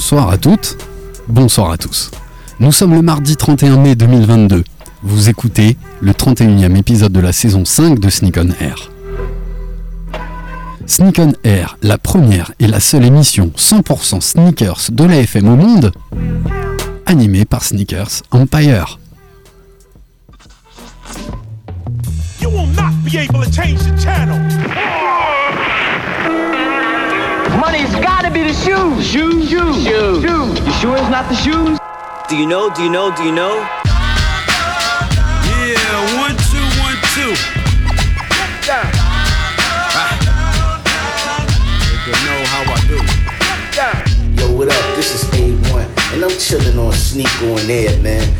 Bonsoir à toutes, bonsoir à tous. Nous sommes le mardi 31 mai 2022. Vous écoutez le 31e épisode de la saison 5 de Sneak on Air. Sneak on Air, la première et la seule émission 100% sneakers de la FM au monde, animée par Sneakers Empire. Money's gotta be the shoes. Shoes, shoes, shoes. shoes. You sure it's not the shoes? Do you know? Do you know? Do you know? Yeah, one, two, one, two. You know how I do. Yo, what up? This is A1, and I'm chilling on Sneak on Air, man.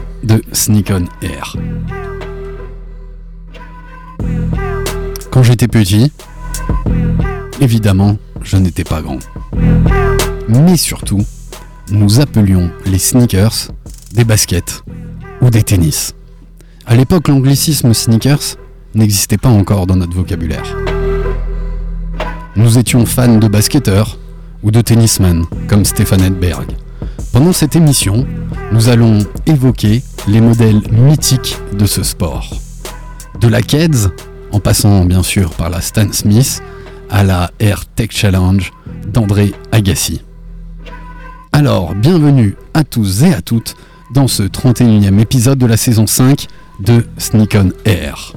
de Sneak on Air. Quand j'étais petit, évidemment, je n'étais pas grand. Mais surtout, nous appelions les sneakers des baskets ou des tennis. À l'époque, l'anglicisme sneakers n'existait pas encore dans notre vocabulaire. Nous étions fans de basketteurs ou de tennismen comme Stéphane Edberg. Pendant cette émission, nous allons évoquer les modèles mythiques de ce sport. De la Keds, en passant bien sûr par la Stan Smith, à la Air Tech Challenge d'André Agassi. Alors, bienvenue à tous et à toutes dans ce 31e épisode de la saison 5 de Sneak on Air.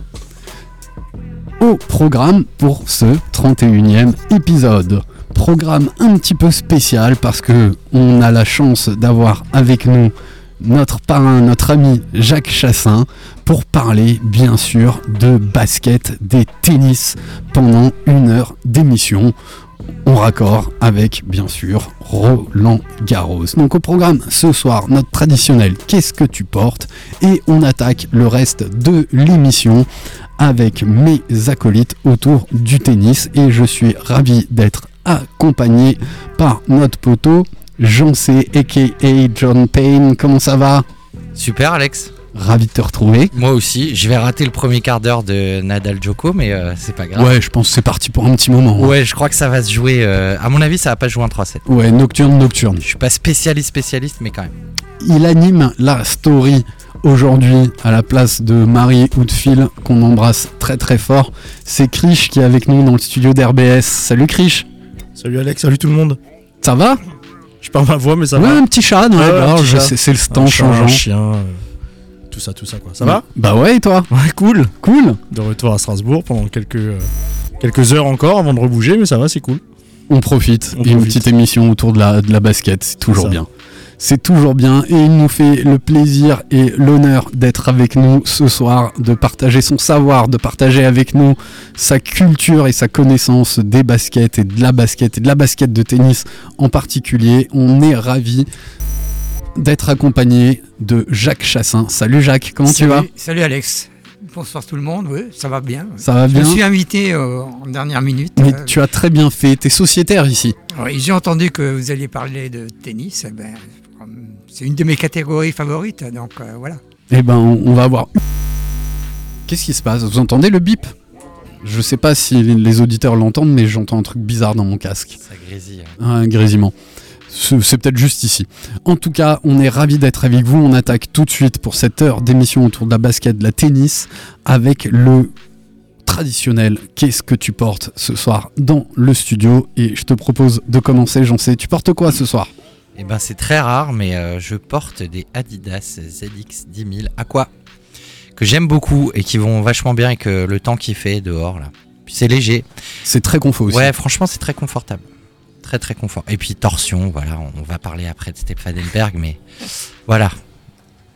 Au programme pour ce 31e épisode. Programme un petit peu spécial parce que on a la chance d'avoir avec nous notre parrain, notre ami Jacques Chassin, pour parler bien sûr de basket, des tennis pendant une heure d'émission. En raccord avec bien sûr Roland Garros. Donc au programme ce soir, notre traditionnel Qu'est-ce que tu portes? Et on attaque le reste de l'émission avec mes acolytes autour du tennis. Et je suis ravi d'être accompagné par notre poteau Jean C, aka John Payne. Comment ça va Super Alex, Ravi de te retrouver. moi aussi, je vais rater le premier quart d'heure de Nadal Joko, mais euh, c'est pas grave. Ouais, je pense que c'est parti pour un petit moment. hein. Ouais, je crois que ça va se jouer. euh, à mon avis, ça va pas se jouer en 3-7. Ouais, nocturne, nocturne. Je suis pas spécialiste spécialiste, mais quand même. Il anime la story aujourd'hui à la place de Marie Outfield qu'on embrasse très très fort. C'est Krish qui est avec nous dans le studio d'RBS. Salut Krish. Salut Alex, salut tout le monde. Ça va? Je perds ma voix, mais ça Ouais, va. un petit chat dans la gorge, c'est c'est le chat, changeant. Un chien, euh, tout ça, tout ça quoi. Ça va? Bah ouais, et toi? Ouais, cool. Cool. De retour à Strasbourg pendant quelques, euh, quelques heures encore avant de rebouger, mais ça va, c'est cool. On profite. On Et une profite. petite émission autour de la, de la basket, c'est toujours bien. C'est toujours bien et il nous fait le plaisir et l'honneur d'être avec nous ce soir, de partager son savoir, de partager avec nous sa culture et sa connaissance des baskets et de la basket et de la basket de tennis en particulier. On est ravis d'être accompagné de Jacques Chassin. Salut Jacques, comment tu vas? Salut Alex. Bonsoir tout le monde, oui, ça va bien. Ça va Je bien me suis invité euh, en dernière minute. Mais euh, tu as très bien fait, t'es sociétaire ici? oui, J'ai entendu que vous alliez parler de tennis. eh ben, c'est une de mes catégories favorites, donc euh, voilà. Eh ben, on, on va voir. Qu'est-ce qui se passe? Vous entendez le bip? Je sais pas si les- auditeurs l'entendent, mais j'entends un truc bizarre dans mon casque. Ça grésille. Un grésillement. C'est c'est peut-être juste ici. En tout cas, on est ravis d'être avec vous. On attaque tout de suite pour cette heure d'émission autour de la basket, de la tennis, avec le traditionnel Qu'est-ce que tu portes ce soir dans le studio? Et je te propose de commencer, j'en sais. Tu portes quoi ce soir? Et ben, c'est très rare, mais euh, je porte des Adidas ZX 10000 Aqua que j'aime beaucoup et qui vont vachement bien avec euh, le temps qu'il fait dehors là. Puis c'est léger. C'est très confort aussi. Ouais, franchement, c'est très confortable. Très très confort. Et puis torsion, voilà, on va parler après de Stéphane Edberg, mais voilà.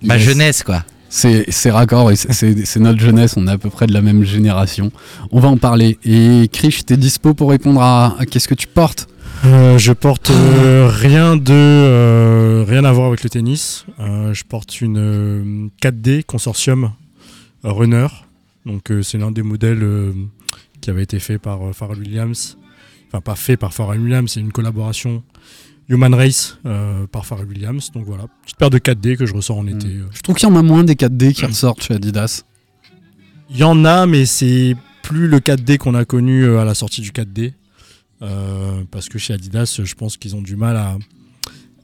Ma Yes. jeunesse quoi. C'est raccord c'est- notre jeunesse, on est à peu près de la même génération. On va en parler. Et Krish, t'es dispo pour répondre à, à qu'est-ce que tu portes? Euh, je porte euh, rien de euh, rien à voir avec le tennis. Euh, je porte une euh, 4D consortium Runner. Donc euh, c'est l'un des modèles euh, qui avait été fait par euh, Pharrell Williams. Enfin pas fait par Pharrell Williams, c'est une collaboration Human Race euh, par Pharrell Williams. Donc voilà, petite paire de 4D que je ressors en été. euh. Je trouve qu'il y en a moins des 4D qui ressortent chez Adidas. Il y en a, mais c'est plus le 4D qu'on a connu à la sortie du 4D. Euh, parce que chez Adidas, je pense qu'ils ont du mal à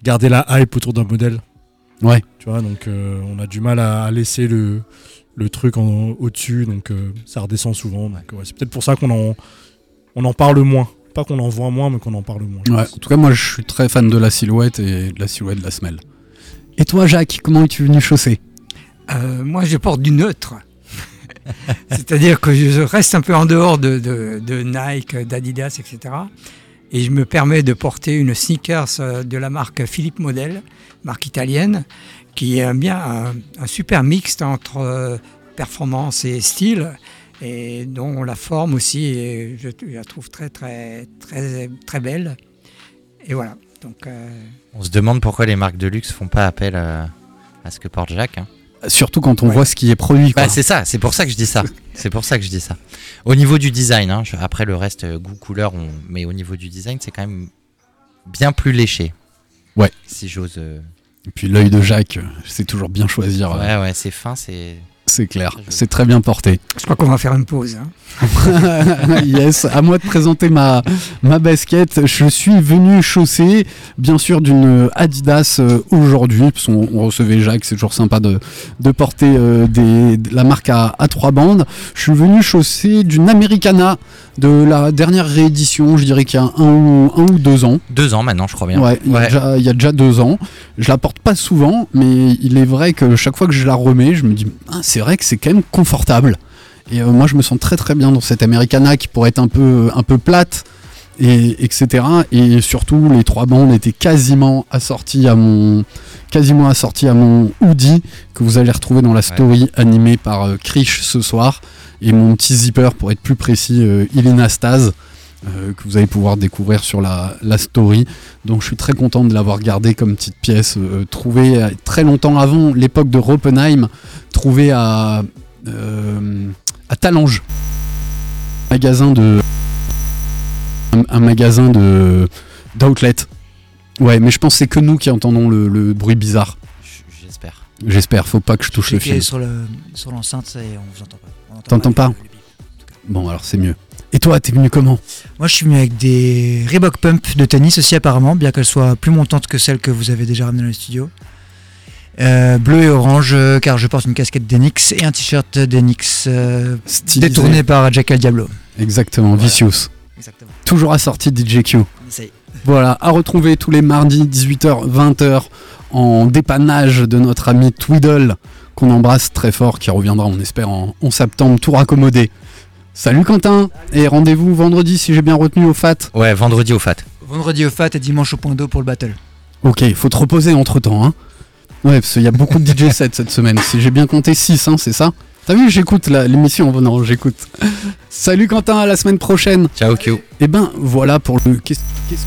garder la hype autour d'un modèle. Ouais. Tu vois, donc euh, on a du mal à, laisser le, le truc au-dessus, donc euh, ça redescend souvent. Donc, ouais, c'est peut-être pour ça qu'on en, on en parle moins. Pas qu'on en voit moins, mais qu'on en parle moins. Ouais, en tout cas, moi, je suis très fan de la silhouette et de la silhouette de la semelle. Et toi, Jacques, comment es-tu venu chausser? Euh, moi, je porte du neutre. C'est-à-dire que je reste un peu en dehors de, Nike, d'Adidas, etc. Et je me permets de porter une sneakers euh, de la marque Philippe Model, marque italienne, qui est un bien un, super mixte entre euh, performance et style, et dont la forme aussi, je, la trouve très belle. Et voilà. Donc euh, On se demande pourquoi les marques de luxe font pas appel à, à ce que porte Jacques. hein. Surtout quand on Ouais. voit ce qui est produit. Bah, c'est ça, c'est pour ça que je dis ça. C'est pour ça que je dis ça. Au niveau du design, hein, je- après le reste, euh, goût, couleur, on- mais au niveau du design, c'est quand même bien plus léché. Ouais. Si j'ose. euh, Et puis l'œil de Jacques, c'est toujours bien choisir. Ouais, ouais, c'est fin, c'est. C'est clair, c'est très bien porté. je crois qu'on va faire une pause. hein. yes, à moi de présenter ma, ma basket. Je suis venu chausser, bien sûr, d'une Adidas euh, aujourd'hui, parce qu'on on recevait Jacques, c'est toujours sympa de, de porter euh, des, de la marque à, à trois bandes. Je suis venu chausser d'une Americana de la dernière réédition, je dirais qu'il y a un ou, un ou deux ans. Deux ans maintenant, je crois bien. Ouais, il y, a déjà- il y a déjà deux ans. Je la porte pas souvent, mais il est vrai que chaque fois que je la remets, je me dis, ah, c'est vrai que c'est quand même confortable. Et euh, moi, je me sens très très bien dans cette Americana qui pourrait être un peu, un peu plate, et, etc. Et surtout, les trois bandes étaient quasiment assorties à mon, quasiment assorties à mon hoodie que vous allez retrouver dans la story animée par euh, Krish ce soir. Et mon petit zipper, pour être plus précis, euh, Ilina euh, que vous allez pouvoir découvrir sur la, la story. Donc je suis très content de l'avoir gardé comme petite pièce, euh, trouvée euh, très longtemps avant l'époque de Ropenheim, trouvée à, euh, à Talange. Magasin de. Un, un magasin de d'outlet. Ouais, mais je pense que c'est que nous qui entendons le, le bruit bizarre. J'espère. J'espère, faut pas que je touche le fil. sur le sur l'enceinte et on vous entend pas. T'entends pas. Bon, alors c'est mieux. Et toi, t'es venu comment Moi, je suis venu avec des Reebok Pump de tennis aussi apparemment, bien qu'elles soient plus montantes que celles que vous avez déjà ramenées dans le studio. Euh, bleu et orange, euh, car je porte une casquette d'Enix et un t-shirt d'Enix euh, détourné par Jack El Diablo. Exactement, Vicious. Exactement. Toujours assorti DJQ. Essaye. Voilà, à retrouver tous les mardis 18h, 20h en dépannage de notre ami Twiddle, qu'on embrasse très fort, qui reviendra, on espère, en, en septembre, tout raccommodé. Salut Quentin, et rendez-vous vendredi si j'ai bien retenu au FAT. Ouais, vendredi au FAT. Vendredi au FAT et dimanche au point d'eau pour le battle. Ok, il faut te reposer entre temps. Hein. Ouais, parce qu'il y a beaucoup de DJ sets cette semaine. Si j'ai bien compté 6, hein, c'est ça T'as vu, j'écoute la- l'émission. Non, j'écoute. Salut Quentin, à la semaine prochaine. Ciao, Q. Et ben voilà pour le qu'est-ce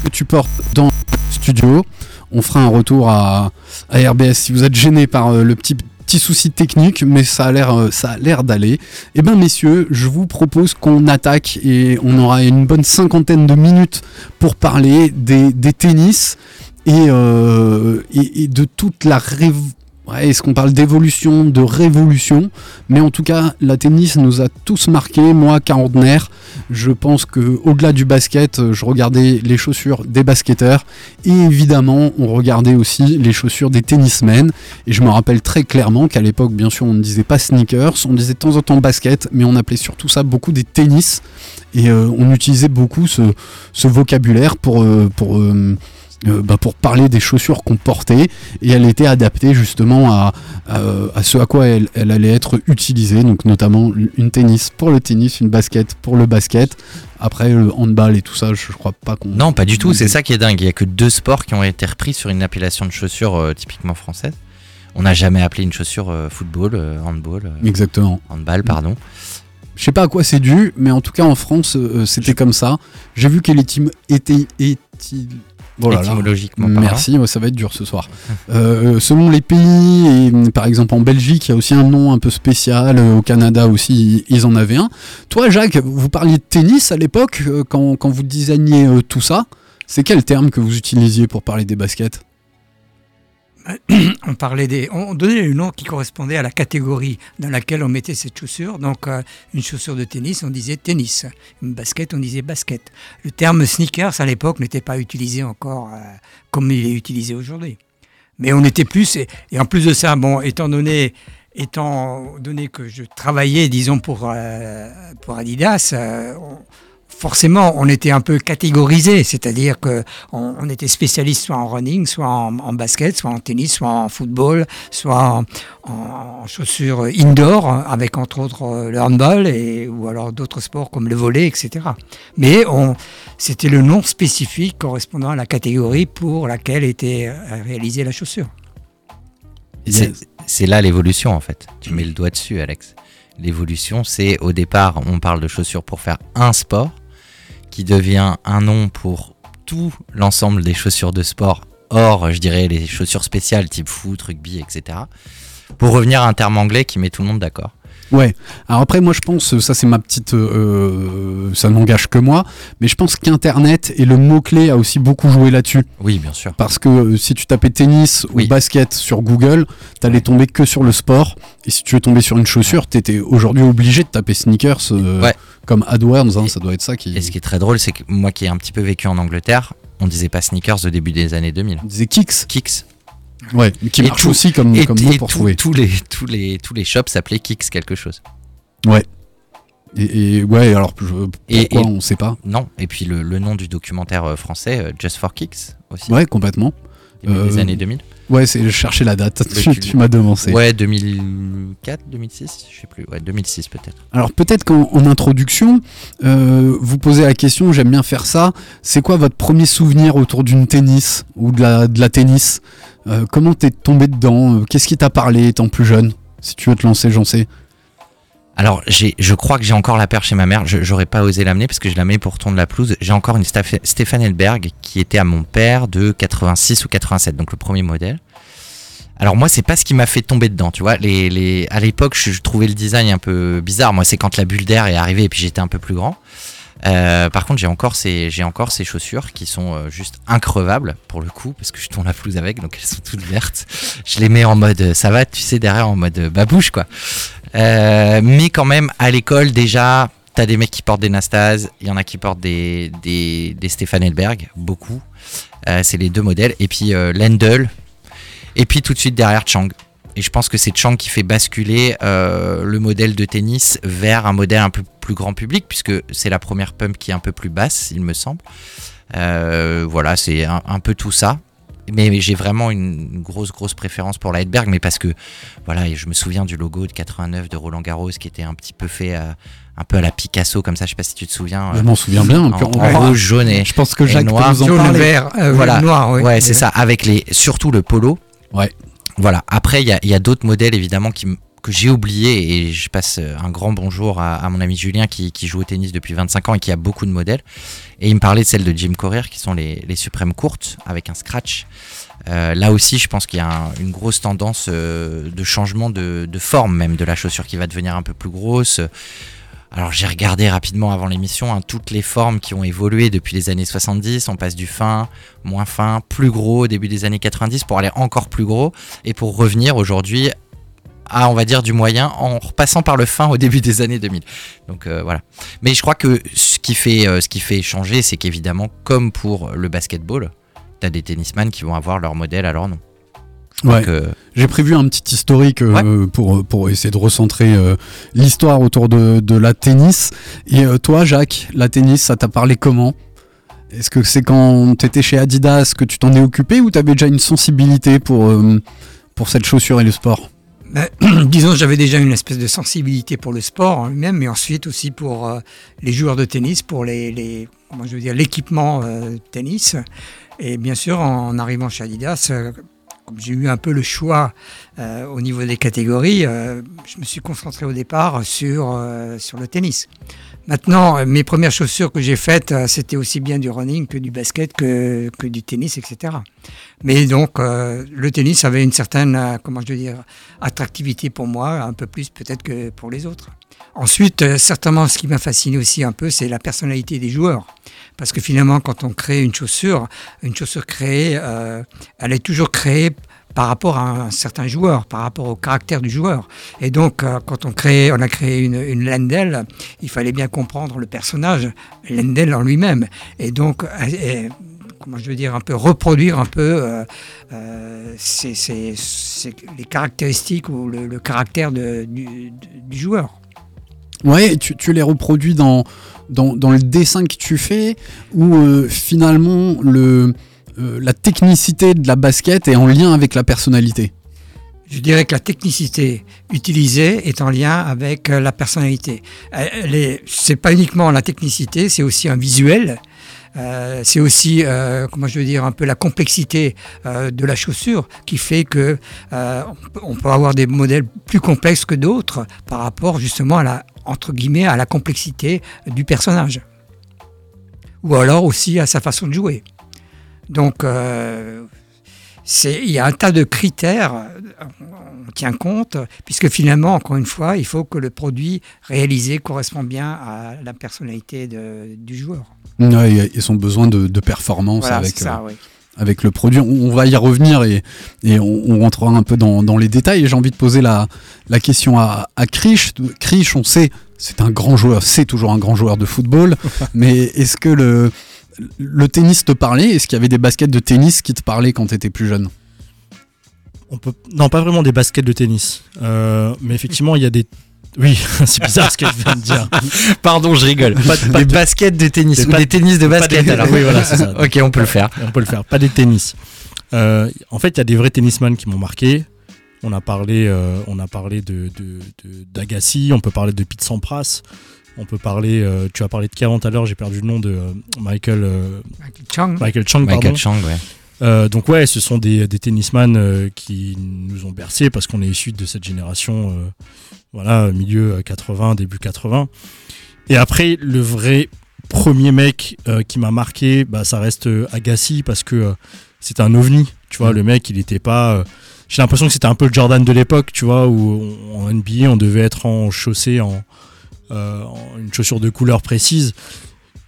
que tu portes dans le studio. On fera un retour à, à RBS si vous êtes gêné par euh, le petit petit souci technique, mais ça a l'air euh, ça a l'air d'aller. Et ben messieurs, je vous propose qu'on attaque et on aura une bonne cinquantaine de minutes pour parler des, des tennis et, euh, et, de toute la rév... Ouais, est-ce qu'on parle d'évolution, de révolution? Mais en tout cas, la tennis nous a tous marqués, moi, quarantenaire. Je pense que au-delà du basket, je regardais les chaussures des basketteurs et évidemment, on regardait aussi les chaussures des tennismen. Et je me rappelle très clairement qu'à l'époque, bien sûr, on ne disait pas sneakers, on disait de temps en temps basket, mais on appelait surtout ça beaucoup des tennis. Et euh, on utilisait beaucoup ce, vocabulaire pour, euh, pour, euh, bah, pour parler des chaussures qu'on portait. Et elle était adaptée justement à, à, à ce à quoi elle, elle allait être utilisée. Donc notamment une tennis pour le tennis, une basket pour le basket. Après le handball et tout ça, je, crois pas qu'on... Non, pas du tout. C'est ça qui est dingue. Il y a que deux sports qui ont été repris sur une appellation de chaussure euh, typiquement française. On n'a jamais appelé une chaussure euh, football, handball, Exactement. handball, pardon. Je sais pas à quoi c'est dû, mais en tout cas en France, c'était comme ça. J'ai vu qu'elle était, était, éti- Oh là. Merci, ouais, ça va être dur ce soir. Euh, selon les pays, et, mm, par exemple en Belgique, il y a aussi un nom un peu spécial. euh, Au Canada aussi, ils en avaient un. Toi, Jacques, vous parliez de tennis à l'époque, euh, quand, quand vous designiez tout ça. C'est quel terme que vous utilisiez pour parler des baskets? on parlait des, on donnait le nom qui correspondait à la catégorie dans laquelle on mettait cette chaussure. Donc, euh, une chaussure de tennis, on disait tennis. Une basket, on disait basket. Le terme sneakers à l'époque n'était pas utilisé encore euh, comme il est utilisé aujourd'hui. Mais on était plus, et, en plus de ça, bon, étant donné, étant donné que je travaillais, disons pour euh, pour Adidas. Forcément, on était un peu catégorisé, c'est-à-dire que on, était spécialiste soit en running, soit en, basket, soit en tennis, soit en football, soit en, chaussures indoor, avec entre autres euh, le handball et ou alors d'autres sports comme le volley, etc. Mais c'était le nom spécifique correspondant à la catégorie pour laquelle était euh, réalisée la chaussure. C'est là l'évolution en fait. Tu mets le doigt dessus, Alex. L'évolution, c'est au départ, on parle de chaussures pour faire un sport, qui devient un nom pour tout l'ensemble des chaussures de sport, hors, je dirais, les chaussures spéciales type foot, rugby, etc. Pour revenir à un terme anglais qui met tout le monde d'accord. Ouais. Alors après, moi, je pense, ça c'est ma petite, euh, ça n'engage que moi, mais je pense qu'Internet et le mot clé a aussi beaucoup joué là-dessus. Oui, bien sûr. Parce que euh, si tu tapais tennis Oui. ou basket sur Google, t'allais tomber que sur le sport. Et si tu veux tomber sur une chaussure, t'étais aujourd'hui obligé de taper sneakers euh, Ouais. comme AdWords. hein, ça doit être ça qui. Et ce qui est très drôle, c'est que moi qui ai un petit peu vécu en Angleterre, on disait pas sneakers au début des années 2000. On disait kicks. Kicks. Ouais. Qui marche tout- aussi comme, Et, comme et pour tout- trouver. tous, les, tous, les, tous les shops s'appelaient Kicks quelque chose. Et, et ouais, alors je- pourquoi on sait pas. Non, et puis le, le nom du documentaire euh, français, euh, Just for Kicks aussi, Ouais, complètement. des euh, années 2000. Ouais, c'est je cherchais la date. Tu, tu m'as devancé. Ouais, 2004, 2006, je sais plus. Ouais, 2006 peut-être. Alors peut-être qu'en en introduction, euh, vous posez la question, j'aime bien faire ça, c'est quoi votre premier souvenir autour d'une tennis ou de la, de la tennis? Euh, Comment t'es tombé dedans Euh, Qu'est-ce qui t'a parlé étant plus jeune Si tu veux te lancer, j'en sais. Alors, je crois que j'ai encore la paire chez ma mère. J'aurais pas osé l'amener parce que je la mets pour tourner la pelouse. J'ai encore une Stéphane Elberg qui était à mon père de 86 ou 87, donc le premier modèle. Alors moi, c'est pas ce qui m'a fait tomber dedans, tu vois. Les, à l'époque, je trouvais le design un peu bizarre. Moi, c'est quand la bulle d'air est arrivée et puis j'étais un peu plus grand. Euh, par contre, j'ai encore ces, chaussures qui sont euh, juste increvables pour le coup parce que je tourne la pelouse avec, donc elles sont toutes vertes. Je les mets en mode, ça va, tu sais, derrière en mode babouche quoi. Euh, mais quand même, à l'école, déjà, t'as des mecs qui portent des Nastase, il y en a qui portent des, des, des Stéphane Elberg, beaucoup. C'est les deux modèles. Et puis Lendl. Et puis tout de suite derrière Chang. Et je pense que c'est Chang qui fait basculer euh, le modèle de tennis vers un modèle un peu plus grand public, puisque c'est la première pump qui est un peu plus basse, il me semble. Euh, voilà, c'est un, un peu tout ça. Mais, mais j'ai vraiment une, grosse, grosse préférence pour la Hedberg, mais parce que, voilà, et je me souviens du logo de 89 de Roland Garros qui était un petit peu fait euh, un peu à la Picasso, comme ça, je sais pas si tu te souviens. Je euh, m'en souviens bien. en, en rouge, jaune et, je pense que et Jacques peut noir. vous en Jaune, vert, euh, Voilà. noir, oui. Ouais, c'est ça, avec les, surtout le polo. Ouais. Voilà. Après, il y a, d'autres modèles évidemment que j'ai oubliés et je passe euh, un grand bonjour à, mon ami Julien qui, joue au tennis depuis 25 ans et qui a beaucoup de modèles. Et il me parlait de celles de Jim Courier qui sont les, suprêmes courtes avec un scratch. Euh, là aussi, je pense qu'il y a un- une grosse tendance euh, de changement de forme même de la chaussure qui va devenir un peu plus grosse. Alors j'ai regardé rapidement avant l'émission hein, toutes les formes qui ont évolué depuis les années 70. On passe du fin, moins fin, plus gros au début des années 90 pour aller encore plus gros et pour revenir aujourd'hui à on va dire du moyen en repassant par le fin au début des années 2000. Donc euh, voilà. Mais je crois que ce qui fait, euh, ce qui fait changer, c'est qu'évidemment, comme pour le basketball, t'as des tennisman qui vont avoir leur modèle à leur nom. Ouais. que- J'ai prévu un petit historique euh, pour, pour essayer de recentrer euh, l'histoire autour de, de la tennis. Et euh, toi, Jacques, la tennis, ça t'a parlé comment? Est-ce que c'est quand t'étais chez Adidas que tu t'en es occupé ou t'avais déjà une sensibilité pour, euh, pour cette chaussure et le sport? Ben, disons, j'avais déjà une espèce de sensibilité pour le sport en lui-même, mais ensuite aussi pour euh, les joueurs de tennis, pour les, les- comment je veux dire, l'équipement euh, tennis. Et bien sûr, en arrivant chez Adidas, euh, j'ai eu un peu le choix euh, au niveau des catégories, euh, je me suis concentré au départ sur, euh, sur le tennis. Maintenant, euh, mes premières chaussures que j'ai faites, euh, c'était aussi bien du running que du basket, que, que du tennis, etc. Mais donc, euh, le tennis avait une certaine, comment je veux dire, attractivité pour moi, un peu plus peut-être que pour les autres. Ensuite, euh, certainement, ce qui m'a fasciné aussi un peu, c'est la personnalité des joueurs. Parce que finalement, quand on crée une chaussure, une chaussure créée, euh, elle est toujours créée par rapport à un certain joueur, par rapport au caractère du joueur. Et donc, euh, quand on, crée, on a créé une, une Lendl, il fallait bien comprendre le personnage, Lendl en lui-même. Et donc, comment je veux dire, un peu reproduire un peu les caractéristiques ou le, caractère du joueur. Ouais, tu, les reproduis dans, dans, dans le dessin que tu fais, où euh, finalement le, euh, la technicité de la basket est en lien avec la personnalité? Je dirais que la technicité utilisée est en lien avec euh, la personnalité. C'est pas uniquement la technicité, c'est aussi un visuel. Euh, c'est aussi, euh, comment je veux dire, un peu la complexité euh, de la chaussure qui fait que on peut- avoir des modèles plus complexes que d'autres par rapport justement à la entre guillemets à la complexité du personnage, ou alors aussi à sa façon de jouer. Donc il y a un tas de critères, tient compte, puisque finalement, encore une fois, il faut que le produit réalisé correspond bien à la personnalité de- du joueur. Ouais, et, son besoin de, de performance Voilà, avec, ça, euh, oui. avec le produit. On, va y revenir et, et on, on rentrera un peu dans, dans les détails. J'ai envie de poser la, la question à, à Krish. Krish, on sait, c'est un grand joueur, c'est toujours un grand joueur de football, mais est-ce que le, le tennis te parlait? Est-ce qu'il y avait des baskets de tennis qui te parlaient quand tu étais plus jeune? On peut... Non, pas vraiment des baskets de tennis. Euh, mais effectivement, il y a des. Oui, c'est bizarre ce que je viens de dire. Pardon, je rigole. Pas de- pas des de- baskets de tennis des ou pas- des tennis de basket des- alors. Oui, voilà, c'est ça. ok, on peut le faire. On peut le faire, pas des tennis. Euh, en fait, il y a des vrais tennisman qui m'ont marqué. On a parlé, euh, on a parlé de, de, de- d'Agassi, on peut parler de Pete Sampras, on peut parler, euh, tu as parlé de 40 à l'heure, j'ai perdu le nom de euh, Michael, euh, Michael Chang. Michael Chang, Michael pardon. Chang, ouais. Euh, donc ouais, ce sont des, des tennisman euh, qui nous ont bercés parce qu'on est issus de cette génération, euh, voilà, milieu 80, début 80. Et après, le vrai premier mec qui m'a marqué, bah, ça reste Agassi parce que c'est un ovni. Tu vois, Mm. le mec, il était pas. J'ai l'impression que c'était un peu le Jordan de l'époque, tu vois, où on- en NBA, on devait être en chaussée, en, en une chaussure de couleur précise.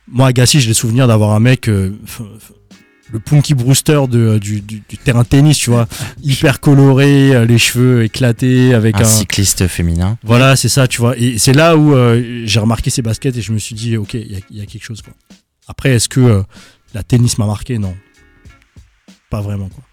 Moi, Agassi, j'ai le souvenir d'avoir un mec. Euh, le Punky Brewster de, du, du- du terrain tennis, tu vois, hyper coloré, euh, les cheveux éclatés, avec Un un, cycliste féminin. voilà, c'est ça, tu vois. Et c'est là où euh, j'ai remarqué ces baskets et je me suis dit, ok, il y, a- il y a quelque chose, quoi. Après, est-ce que euh, la tennis m'a marqué? Non. Pas vraiment, quoi.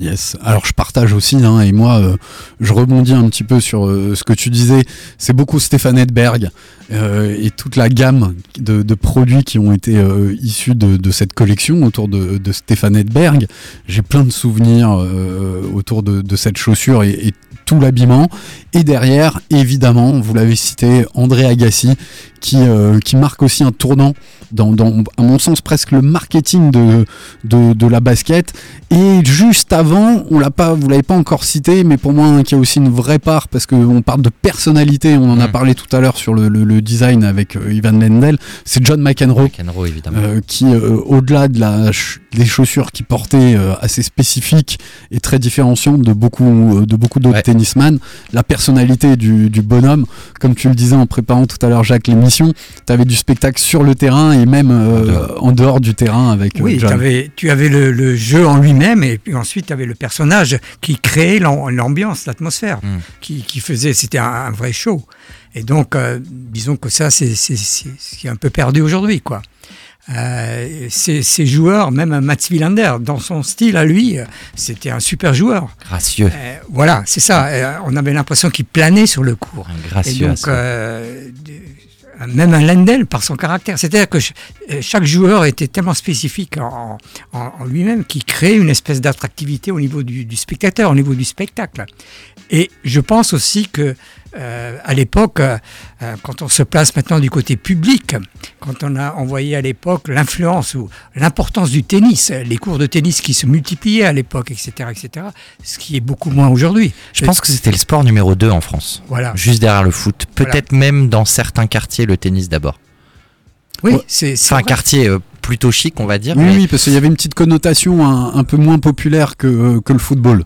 Yes. Alors je partage aussi, hein, et moi euh, je rebondis un petit peu sur euh, ce que tu disais. C'est beaucoup Stéphane Edberg euh, et toute la gamme de, produits qui ont été issus de, cette collection autour de, Stéphane Edberg. J'ai plein de souvenirs autour de, de cette chaussure et, et tout l'habillement. Et derrière, évidemment, vous l'avez cité, André Agassi, qui, euh, qui marque aussi un tournant dans, dans, à mon sens, presque le marketing de, de, de la basket. Et juste avant, on l'a pas, vous l'avez pas encore cité, mais pour moi, hein, qui a aussi une vraie part, parce qu'on parle de personnalité, on en a Mm. parlé tout à l'heure sur le, le- le design avec euh, Ivan Lendl, c'est John McEnroe. McEnroe, évidemment. Euh, qui, au-delà de la ch- des chaussures qu'il portait assez spécifiques et très différenciantes de beaucoup, de beaucoup d'autres Ouais. tennisman, la personnalité du, du bonhomme, comme tu le disais en préparant tout à l'heure Jacques tu avais du spectacle sur le terrain et même euh, En dehors. du terrain avec euh, Oui, tu avais le, le jeu en lui-même et puis ensuite tu avais le personnage qui créait l'am- l'ambiance, l'atmosphère, Mm. qui, qui faisait, c'était un, un vrai show. Et donc, euh, disons que ça, c'est un peu perdu aujourd'hui, quoi. Euh, ces, ces joueurs, même Mats Wilander, dans son style à lui, c'était un super joueur. Gracieux. Euh, voilà, c'est ça. Euh, on avait l'impression qu'il planait sur le court. Et gracieux. donc, euh, même un Lendl par son caractère. C'est-à-dire que euh, chaque joueur était tellement spécifique en, lui-même qu'il créait une espèce d'attractivité au niveau du spectateur, au niveau du spectacle. Et je pense aussi que euh, à l'époque, euh, euh, quand on se place maintenant du côté public, quand on a envoyé à l'époque l'influence ou l'importance du tennis, les cours de tennis qui se multipliaient à l'époque, etc., etc., ce qui est beaucoup moins aujourd'hui. Je pense que c'était le sport numéro 2 en France. Voilà. Juste derrière le foot. Peut-être même dans certains quartiers, le tennis d'abord. Oui, c'est Enfin, un quartier euh, plutôt chic, on va dire. Oui, mais- oui, parce qu'il y avait une petite connotation un, un peu moins populaire que, que le football.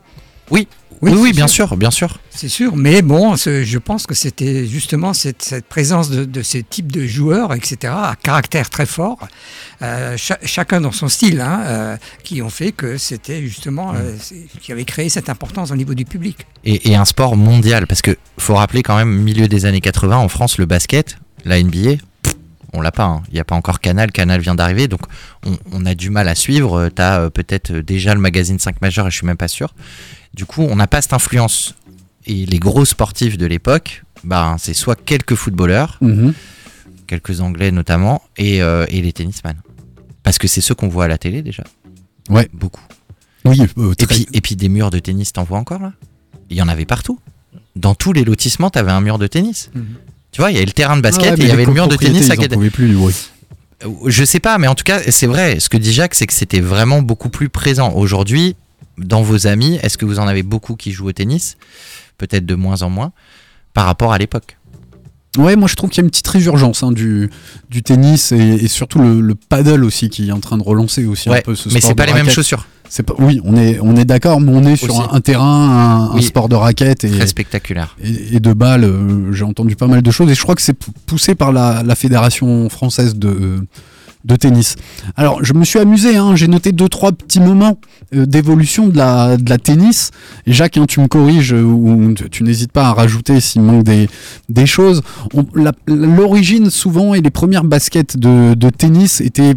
Oui, Oui, oui, bien sûr. sûr, bien sûr. C'est sûr, mais bon, je pense que c'était justement cette, cette présence de, de ces types de joueurs, etc., à caractère très fort, euh, cha- chacun dans son style, hein, euh, qui ont fait que c'était justement, euh, c'est- qui avait créé cette importance au niveau du public. Et, et un sport mondial, parce que faut rappeler quand même, milieu des années 80, en France, le basket, la NBA, on l'a pas. hein. Il n'y a pas encore Canal. Canal vient d'arriver, donc on, on a du mal à suivre. Tu as peut-être euh, déjà le magazine 5 majeur, et je suis même pas sûr. Du coup, on n'a pas cette influence. Et les gros sportifs de l'époque, ben, c'est soit quelques footballeurs, Mhm. quelques anglais notamment, et, euh, et les tennisman. Parce que c'est ceux qu'on voit à la télé déjà. Ouais. Beaucoup. Oui, euh, Et puis, et puis des murs de tennis, t'en vois encore là? Il y en avait partout. Dans tous les lotissements, t'avais un mur de tennis. Mhm. Tu vois, il y avait le terrain de basket Ah ouais, et il y avait le mur de tennis à pouvaient plus du bruit. Je sais pas, mais en tout cas, c'est vrai. Ce que dit Jacques, c'est que c'était vraiment beaucoup plus présent. Aujourd'hui, dans vos amis, est-ce que vous en avez beaucoup qui jouent au tennis? Peut-être de moins en moins par rapport à l'époque. Ouais, moi je trouve qu'il y a une petite résurgence hein, du, du tennis et, et surtout le, le paddle aussi qui est en train de relancer aussi un peu ce mais c'est pas les mêmes chaussures. C'est pas, oui, on est, on est d'accord, mais on est sur un, un terrain, un, sport de raquette et, Très spectaculaire. et, et de balles. euh, J'ai entendu pas mal de choses et je crois que c'est pou- poussé par la, la fédération française de, de tennis. Alors, je me suis amusé, hein, j'ai noté deux trois petits moments euh, d'évolution de la, de la tennis. Et Jacques, hein, tu me corriges euh, ou tu, tu n'hésites pas à rajouter s'il manque des, des choses. On- la- L'origine souvent et les premières baskets de, de tennis étaient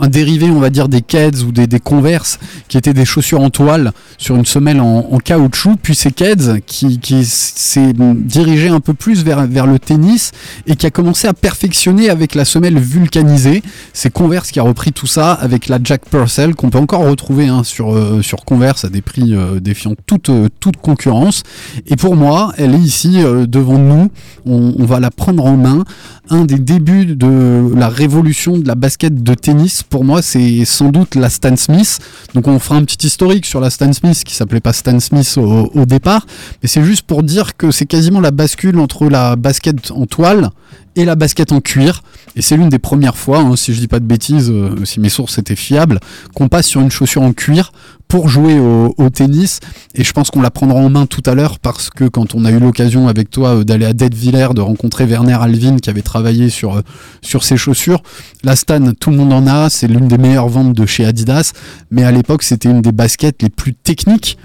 un dérivé, on va dire, des Keds ou des, Converse, qui étaient des chaussures en toile sur une semelle en, caoutchouc. Puis ces Keds qui, s'est dirigé un peu plus vers, le tennis et qui a commencé à perfectionner avec la semelle vulcanisée. C'est Converse qui a repris tout ça avec la Jack Purcell qu'on peut encore retrouver hein, sur, euh, sur Converse à des prix euh, défiant toute, euh, toute concurrence. Et pour moi, elle est ici devant nous. On va la prendre en main. Un des débuts de la révolution de la basket de tennis, pour moi, c'est sans doute la Stan Smith. Donc on fera un petit historique sur la Stan Smith qui s'appelait pas Stan Smith au, au départ. Mais c'est juste pour dire que c'est quasiment la bascule entre la basket en toile et la basket en cuir. Et c'est l'une des premières fois, hein, si je dis pas de bêtises, euh, si mes sources étaient fiables, qu'on passe sur une chaussure en cuir pour jouer au, tennis. Et je pense qu'on la prendra en main tout à l'heure parce que quand on a eu l'occasion avec toi euh, d'aller à Detteviller, de rencontrer Werner Alvin qui avait travaillé sur, euh, sur ses chaussures, la Stan, tout le monde en a, c'est l'une des meilleures ventes de chez Adidas. Mais à l'époque, c'était une des baskets les plus techniques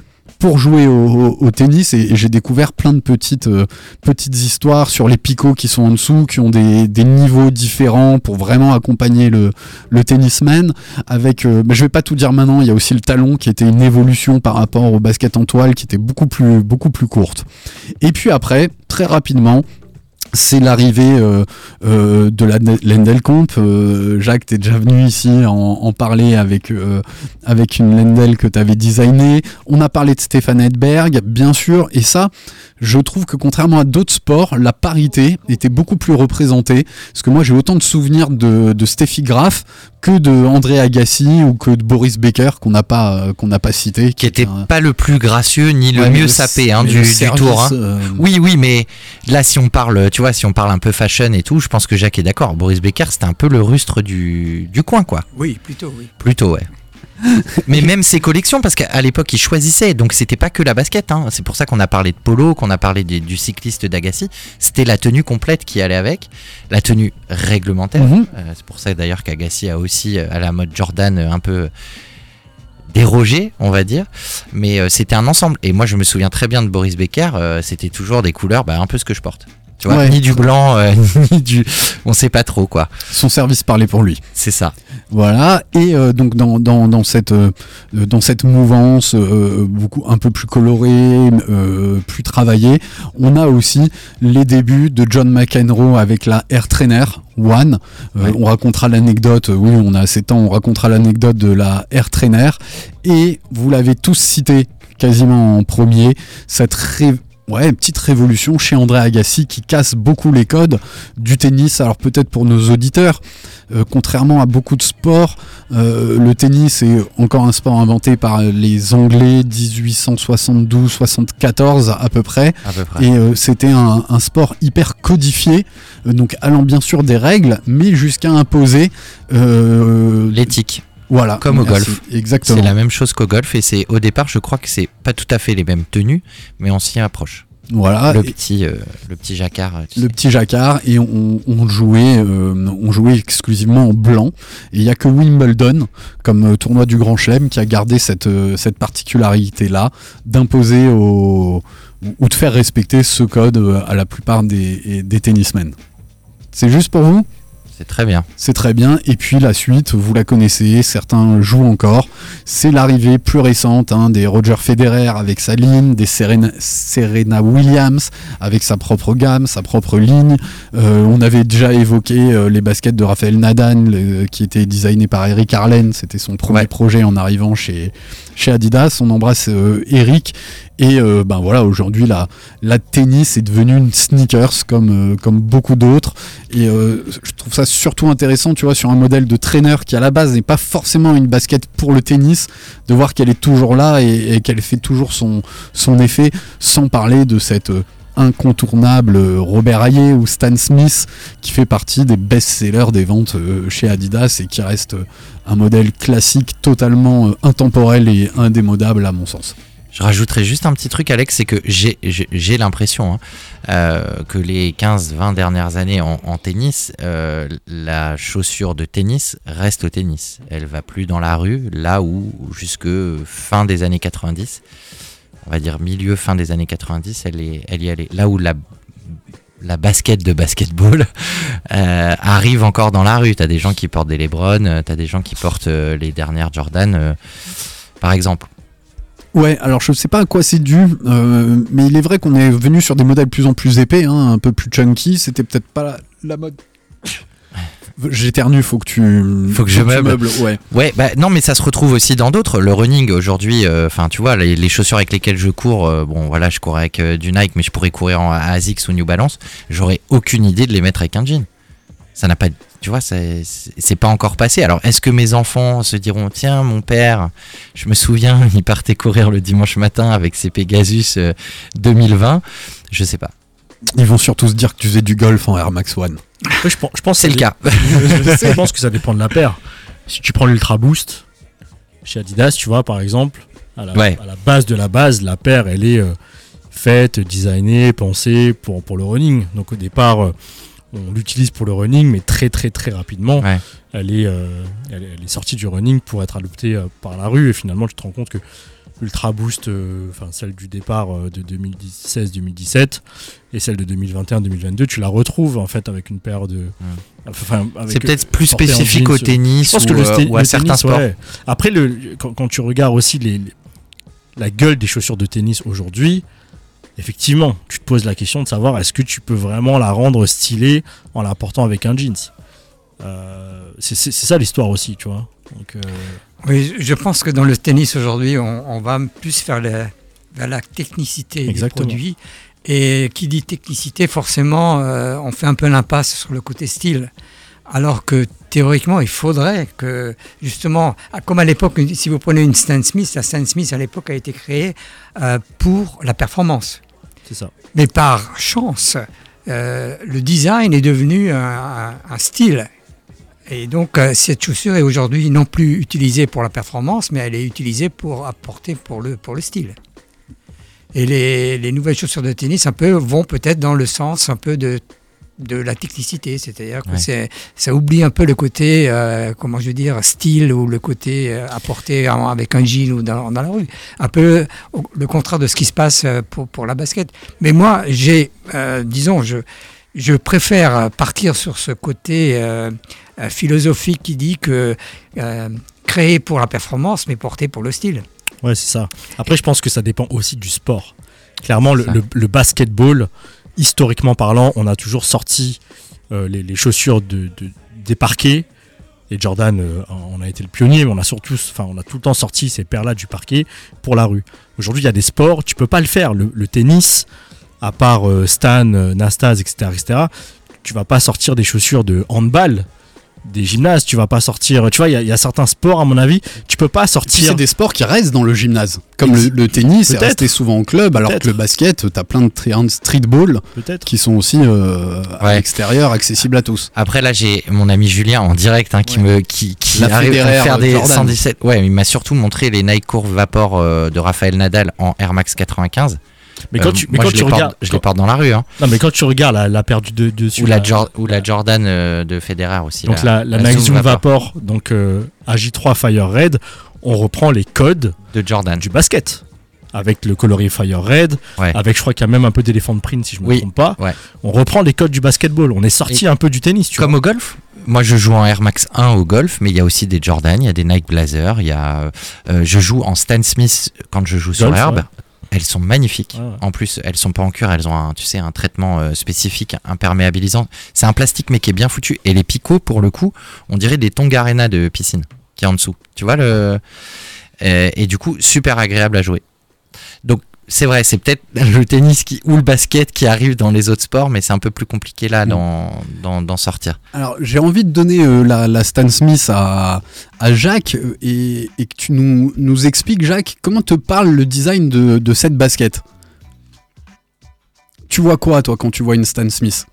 pour jouer au, tennis et, j'ai découvert plein de petites, euh, petites histoires sur les picots qui sont en dessous, qui ont des, des niveaux différents pour vraiment accompagner le, le tennisman. Avec, euh, bah, je vais pas tout dire maintenant, il y a aussi le talon qui était une évolution par rapport au basket en toile qui était beaucoup plus, beaucoup plus courte. Et puis après, très rapidement, c'est l'arrivée euh, euh, de la Lendelcomp. Euh, Jacques, tu es déjà venu ici en, en parler avec, euh, avec une Lendel que tu avais designée. On a parlé de Stéphane Edberg, bien sûr, et ça, je trouve que contrairement à d'autres sports, la parité était beaucoup plus représentée. Parce que moi, j'ai autant de souvenirs de, de Steffi Graf que de André Agassi ou que de Boris Becker qu'on n'a pas, qu'on n'a pas cité. Qui était un- pas le plus gracieux ni le Ouais, mieux sapé hein, du, tour. hein. Oui, oui, mais là, si on parle, tu vois, si on parle un peu fashion et tout, je pense que Jacques est d'accord. Boris Becker, c'était un peu le rustre du, du coin, quoi. Oui, plutôt, oui. Plutôt, ouais. mais même ses collections, parce qu'à l'époque, il choisissait, donc c'était pas que la basket. hein. C'est pour ça qu'on a parlé de polo, qu'on a parlé des- du cycliste d'Agassi. C'était la tenue complète qui allait avec, la tenue réglementaire. Mhm. Euh, c'est pour ça d'ailleurs qu'Agassi a aussi, euh, à la mode Jordan, euh, un peu dérogé, on va dire. Mais euh, c'était un ensemble. Et moi, je me souviens très bien de Boris Becker. euh, c'était toujours des couleurs, bah, un peu ce que je porte. Tu vois, Ouais. ni du blanc, euh, ni du. On sait pas trop, quoi. Son service parlait pour lui. C'est ça. Voilà, et euh, donc dans, dans, dans, cette, euh, dans cette mouvance beaucoup un peu plus colorée, plus travaillée, on a aussi les débuts de John McEnroe avec la Air Trainer One. Euh. On racontera l'anecdote, oui, on a assez de temps, on racontera l'anecdote de la Air Trainer. Et vous l'avez tous cité quasiment en premier, cette ré- ouais, petite révolution chez André Agassi qui casse beaucoup les codes du tennis. Alors peut-être pour nos auditeurs, euh, contrairement à beaucoup de sports, euh, le tennis est encore un sport inventé par les Anglais 1872-74 à peu près. À peu près. Et euh, c'était un, un sport hyper codifié, donc allant bien sûr des règles, mais jusqu'à imposer L'éthique. Voilà, Comme au golf. Exactement. C'est la même chose qu'au golf et c'est au départ, je crois que c'est pas tout à fait les mêmes tenues, mais on s'y approche. Voilà. le Et- petit, euh, le petit jacquard. tu le sais. petit jacquard et on, on jouait euh, on jouait exclusivement en blanc et il y a que Wimbledon comme euh, tournoi du Grand Chelem qui a gardé cette cette particularité là d'imposer au ou de faire respecter ce code à la plupart des, des tennismen. C'est juste pour vous? C'est très bien. c'est très bien. Et puis la suite, vous la connaissez, certains jouent encore. C'est l'arrivée plus récente hein, des Roger Federer avec sa ligne, des Serena, Serena Williams avec sa propre gamme, sa propre ligne. Euh, on avait déjà évoqué euh, les baskets de Raphaël Nadal le- qui étaient designées par Eric Arlen. C'était son premier Ouais. projet en arrivant chez, chez Adidas. On embrasse euh, Eric. Et euh, ben voilà, aujourd'hui la, la tennis est devenue une sneakers comme, euh, beaucoup d'autres. Et je trouve ça surtout intéressant, tu vois, sur un modèle de traîneur qui à la base n'est pas forcément une basket pour le tennis, de voir qu'elle est toujours là et, qu'elle fait toujours son effet, sans parler de cette euh, incontournable euh, Robert Ayé ou Stan Smith qui fait partie des best-sellers des ventes euh, chez Adidas et qui reste euh, un modèle classique totalement intemporel et indémodable à mon sens. Je rajouterais juste un petit truc, Alex, c'est que j'ai- l'impression hein, que les 15-20 dernières années en, en tennis, la chaussure de tennis reste au tennis. Elle va plus dans la rue, là où jusque fin des années 90, on va dire milieu fin des années 90, elle, est, elle. Là où la basket de basketball euh, arrive encore dans la rue. T'as des gens qui portent des Lebron, euh, t'as des gens qui portent euh, les dernières Jordan, par exemple. Ouais, alors je sais pas à quoi c'est dû, mais il est vrai qu'on est venu sur des modèles plus en plus épais, hein, un peu plus chunky. C'était peut-être pas la mode. J'éternue, faut que tu. Faut que je meuble. Ouais. Ouais, bah non, mais ça se retrouve aussi dans d'autres. Le running aujourd'hui, euh, enfin, tu vois, les, les chaussures avec lesquelles je cours, euh, bon, voilà, je cours avec euh, du Nike, mais je pourrais courir en ASICS ou New Balance. J'aurais aucune idée de les mettre avec un jean. Ça n'a pas, tu vois, c'est pas encore passé. Alors, est-ce que mes enfants se diront, tiens, mon père, je me souviens, il partait courir le dimanche matin avec ses Pegasus euh, 2020 Je sais pas. Ils vont surtout se dire que tu faisais du golf en Air Max One. Je, pense- je pense C'est le cas. je pense que ça dépend de la paire. Si tu prends l'Ultra Boost chez Adidas, tu vois, par exemple, à la, Ouais. à la base de la base, la paire, elle est euh, faite, designée, pensée pour, pour le running. Donc au départ, euh, on l'utilise pour le running, mais très très très rapidement, Ouais. elle, est, euh, elle, est- elle est sortie du running pour être adoptée euh, par la rue. Et finalement, tu te rends compte que l'Ultra Boost, euh, enfin celle du départ euh, de 2016-2017 et celle de 2021-2022, tu la retrouves en fait avec une paire de. enfin, avec- C'est peut-être plus spécifique jeans. au tennis Je pense ou, que le, euh, sta- ou à le certains tennis, sports. ouais. Après, le, quand, quand tu regardes aussi les, les- la gueule des chaussures de tennis aujourd'hui, effectivement, tu te poses la question de savoir est-ce que tu peux vraiment la rendre stylée en la portant avec un jeans? Euh, c'est ça l'histoire aussi, tu vois. Donc, euh, Oui, je pense que dans le tennis aujourd'hui, on, on va plus vers la, vers la technicité Exactement. des produits. Et qui dit technicité, forcément, euh, on fait un peu l'impasse sur le côté style. Alors que théoriquement, il faudrait que, justement, comme à l'époque, si vous prenez une Stan Smith, la Stan Smith à l'époque a été créée euh, pour la performance. c'est ça. Mais par chance, euh, le design est devenu un, un- un style. Et donc, euh, cette chaussure est aujourd'hui non plus utilisée pour la performance, mais elle est utilisée pour apporter pour le, pour le style. Et les, les nouvelles chaussures de tennis un peu, vont peut-être dans le sens un peu de, de la technicité, c'est-à-dire que Ouais. ça oublie un peu le côté, euh, comment je veux dire, style ou le côté euh, apporté avec un jean ou dans, dans la rue. Un peu le contraire de ce qui se passe euh, pour, pour la basket. Mais moi, j'ai, euh, disons, je, je préfère partir sur ce côté philosophique qui dit que euh, créé pour la performance, mais porté pour le style. Ouais, c'est ça. Après, je pense que ça dépend aussi du sport. Clairement, le, le- le basketball, historiquement parlant, on a toujours sorti euh, les, les chaussures de, de- des parquets. Et Jordan, euh, on a été le pionnier, mais on a surtout, enfin, on a tout le temps sorti ces paires-là du parquet pour la rue. Aujourd'hui, il y a des sports, tu peux pas le faire. Le, le tennis, à part euh, Stan, euh, Nastase, etc., etc., tu vas pas sortir des chaussures de handball des gymnases, tu vas pas sortir. Tu vois, il y, a- il y a certains sports, à mon avis, tu peux pas sortir. c'est des sports qui restent dans le gymnase. Comme le, le tennis est Peut-être. resté souvent en club, alors que le basket, t'as plein de tri- streetball Peut-être. qui sont aussi euh, à Ouais. l'extérieur, accessibles à tous. Après là j'ai mon ami Julien en direct hein, qui me qui, qui arrive à faire des Jordan. 117. Ouais, il m'a surtout montré les Nike Curve Vapor euh, de Raphaël Nadal en Air Max 95. Mais quand Euh, tu, mais quand je, tu regardes, je les porte dans la rue hein. non, mais quand tu regardes la, la paire du de, dessus, ou la ou la Jordan euh, de Federer aussi. donc la, la, Zoom Vapor, donc euh, AJ3 Fire Red, on reprend les codes de Jordan. du basket. Avec le colorier Fire Red, Ouais. avec je crois qu'il y a même un peu d'éléphant de print si je me Oui, trompe pas. ouais. On reprend les codes du basketball. On est sorti Et- un peu du tennis, tu Comme vois. au golf Moi, je joue en Air Max 1 au golf, mais il y a aussi des Jordan, il y a des Nike Blazer, il y a. euh, je joue en Stan Smith quand je joue sur herbe. ouais. Elles sont magnifiques. Ouais. En plus, elles sont pas en cuir, elles ont un, tu sais, un traitement euh, spécifique, imperméabilisant. C'est un plastique mais qui est bien foutu. Et les picots, pour le coup, on dirait des Tongarena de piscine qui est en dessous. Tu vois le Euh, et du coup, super agréable à jouer. Donc c'est vrai, c'est peut-être le tennis qui, ou le basket qui arrive dans les autres sports, mais c'est un peu plus compliqué là d'en d'en- sortir. Alors, j'ai envie de donner euh, la, la Stan Smith à, à Jacques euh, et, et que tu nous, nous expliques, Jacques, comment te parle le design de, de cette basket? Tu vois quoi, toi, quand tu vois une Stan Smith?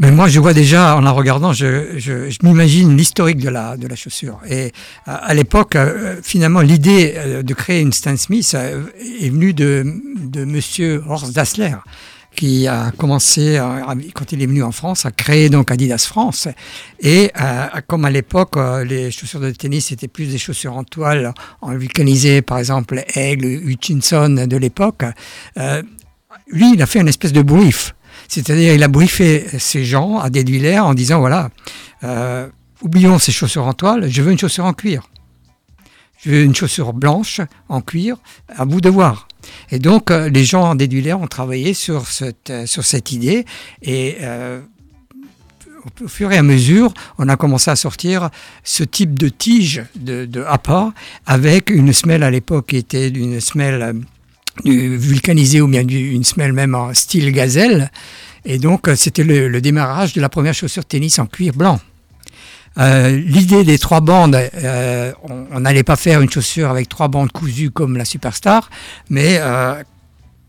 Mais moi, je vois déjà, en la regardant, je, je, je m'imagine l'historique de la, de la chaussure. Et à, l'époque, euh, finalement, l'idée euh, de créer une Stan Smith euh, est venue de, de monsieur Horst Dassler qui a commencé, quand il est venu en France, à créer donc Adidas France. Et comme à l'époque, les chaussures de tennis étaient plus des chaussures en toile, en vulcanisé, par exemple, Aigle, Hutchinson de l'époque, lui, il a fait une espèce de brief. C'est-à-dire, il a briefé ces gens à Déduilaire en disant voilà, euh, oublions ces chaussures en toile, je veux une chaussure en cuir. Je veux une chaussure blanche en cuir, à vous de voir. Et donc, euh, les gens d'Éduilaire ont travaillé sur cette, euh, sur idée et au- au fur et à mesure, on a commencé à sortir ce type de tige de, de appât avec une semelle à l'époque qui était une semelle euh, du vulcanisée ou bien du- une semelle même en style gazelle. Et donc, euh, c'était le, le démarrage de la première chaussure tennis en cuir blanc. Euh, L'idée des trois bandes, euh, on n'allait pas faire une chaussure avec trois bandes cousues comme la Superstar, mais euh,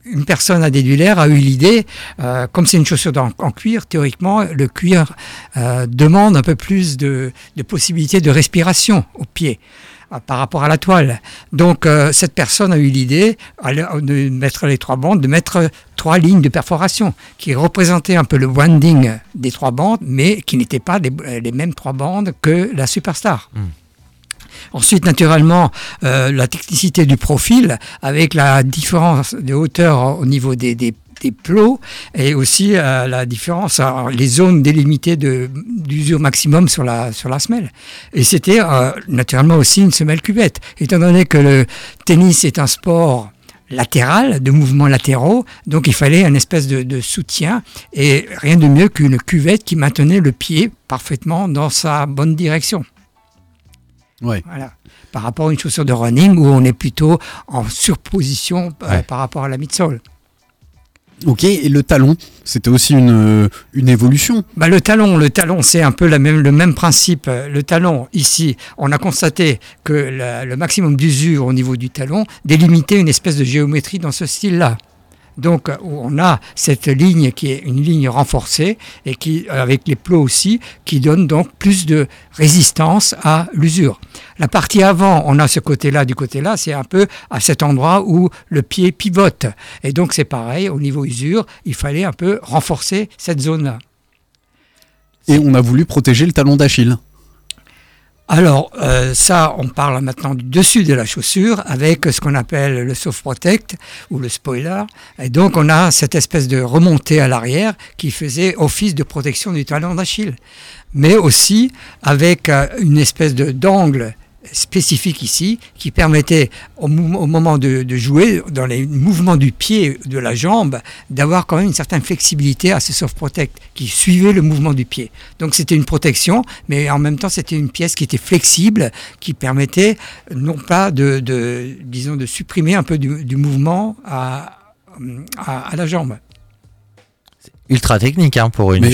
une personne à Déduilaire a eu l'idée, euh, comme c'est une chaussure en, cuir, théoriquement, le cuir euh, demande un peu plus de, de possibilités de respiration au pied euh, par rapport à la toile. Donc euh, cette personne a eu l'idée le- de mettre les trois bandes, de mettre trois lignes de perforation qui représentaient un peu le winding des trois bandes, mais qui n'étaient pas les mêmes trois bandes que la Superstar. Ensuite, naturellement, euh, la technicité du profil avec la différence de hauteur au niveau des, des, des plots et aussi euh, la différence, les zones délimitées d'usure maximum sur la, sur la semelle. Et c'était euh, naturellement aussi une semelle cuvette. Étant donné que le tennis est un sport latéral, de mouvements latéraux, donc il fallait un espèce de, de soutien et rien de mieux qu'une cuvette qui maintenait le pied parfaitement dans sa bonne direction. Ouais. Voilà. Par rapport à une chaussure de running où on est plutôt en surposition euh, par rapport à la midsole. Ok, et le talon, c'était aussi une, euh, une évolution. Bah, le talon, le talon, c'est un peu la même, le même principe. Le talon, ici, on a constaté que le maximum d'usure au niveau du talon délimitait une espèce de géométrie dans ce style-là. Donc, euh, on a cette ligne qui est une ligne renforcée et qui, euh, avec les plots aussi, qui donne donc plus de résistance à l'usure. La partie avant, on a ce côté-là, du côté-là, c'est un peu à cet endroit où le pied pivote. Et donc, c'est pareil, au niveau usure, il fallait un peu renforcer cette zone-là. Et on a voulu protéger le talon d'Achille. Alors, euh, ça, on parle maintenant du dessus de la chaussure avec ce qu'on appelle le soft protect ou le spoiler. Et donc, on a cette espèce de remontée à l'arrière qui faisait office de protection du talon d'Achille. Mais aussi avec euh, une espèce de d'angle spécifique ici qui permettait au, moment de, jouer dans les mouvements du pied de la jambe d'avoir quand même une certaine flexibilité à ce soft protect qui suivait le mouvement du pied donc c'était une protection mais en même temps c'était une pièce qui était flexible qui permettait non pas de, de disons de supprimer un peu du, mouvement à, à la jambe. Ultra technique hein, pour une Mais-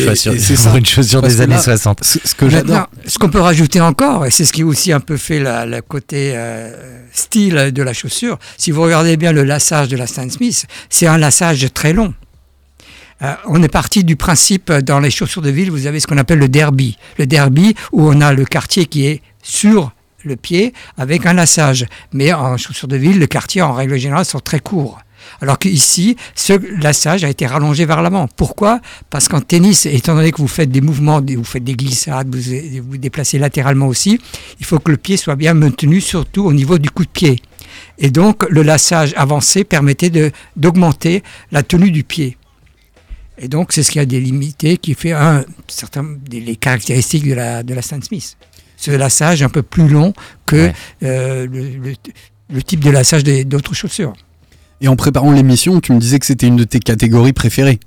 pour une chaussure Parce des années là, 60. Ce, ce que j'adore. Ce qu'on peut rajouter encore, et c'est ce qui aussi un peu fait la- le côté euh, style de la chaussure, si vous regardez bien le lassage de la Stan Smith, c'est un lassage très long. Euh, on est parti du principe, euh, dans les chaussures de ville, vous avez ce qu'on appelle le derby. Le derby, où on a le quartier qui est sur le pied avec un lassage. Mais en chaussures de ville, le quartier, en règle générale, sont très courts. Alors qu'ici, ce lassage a été rallongé vers l'avant. Pourquoi? Parce qu'en tennis, étant donné que vous faites des mouvements, vous faites des glissades, vous vous déplacez latéralement aussi, il faut que le pied soit bien maintenu, surtout au niveau du coup de pied. Et donc, le lassage avancé permettait d'augmenter la tenue du pied. Et donc, c'est ce qui a délimité, qui fait un certain, des, les caractéristiques de la, de la Stan Smith. Ce lassage un peu plus long que Ouais. euh, le, le- le type de lassage d'autres chaussures. Et en préparant l'émission, tu me disais que c'était une de tes catégories préférées.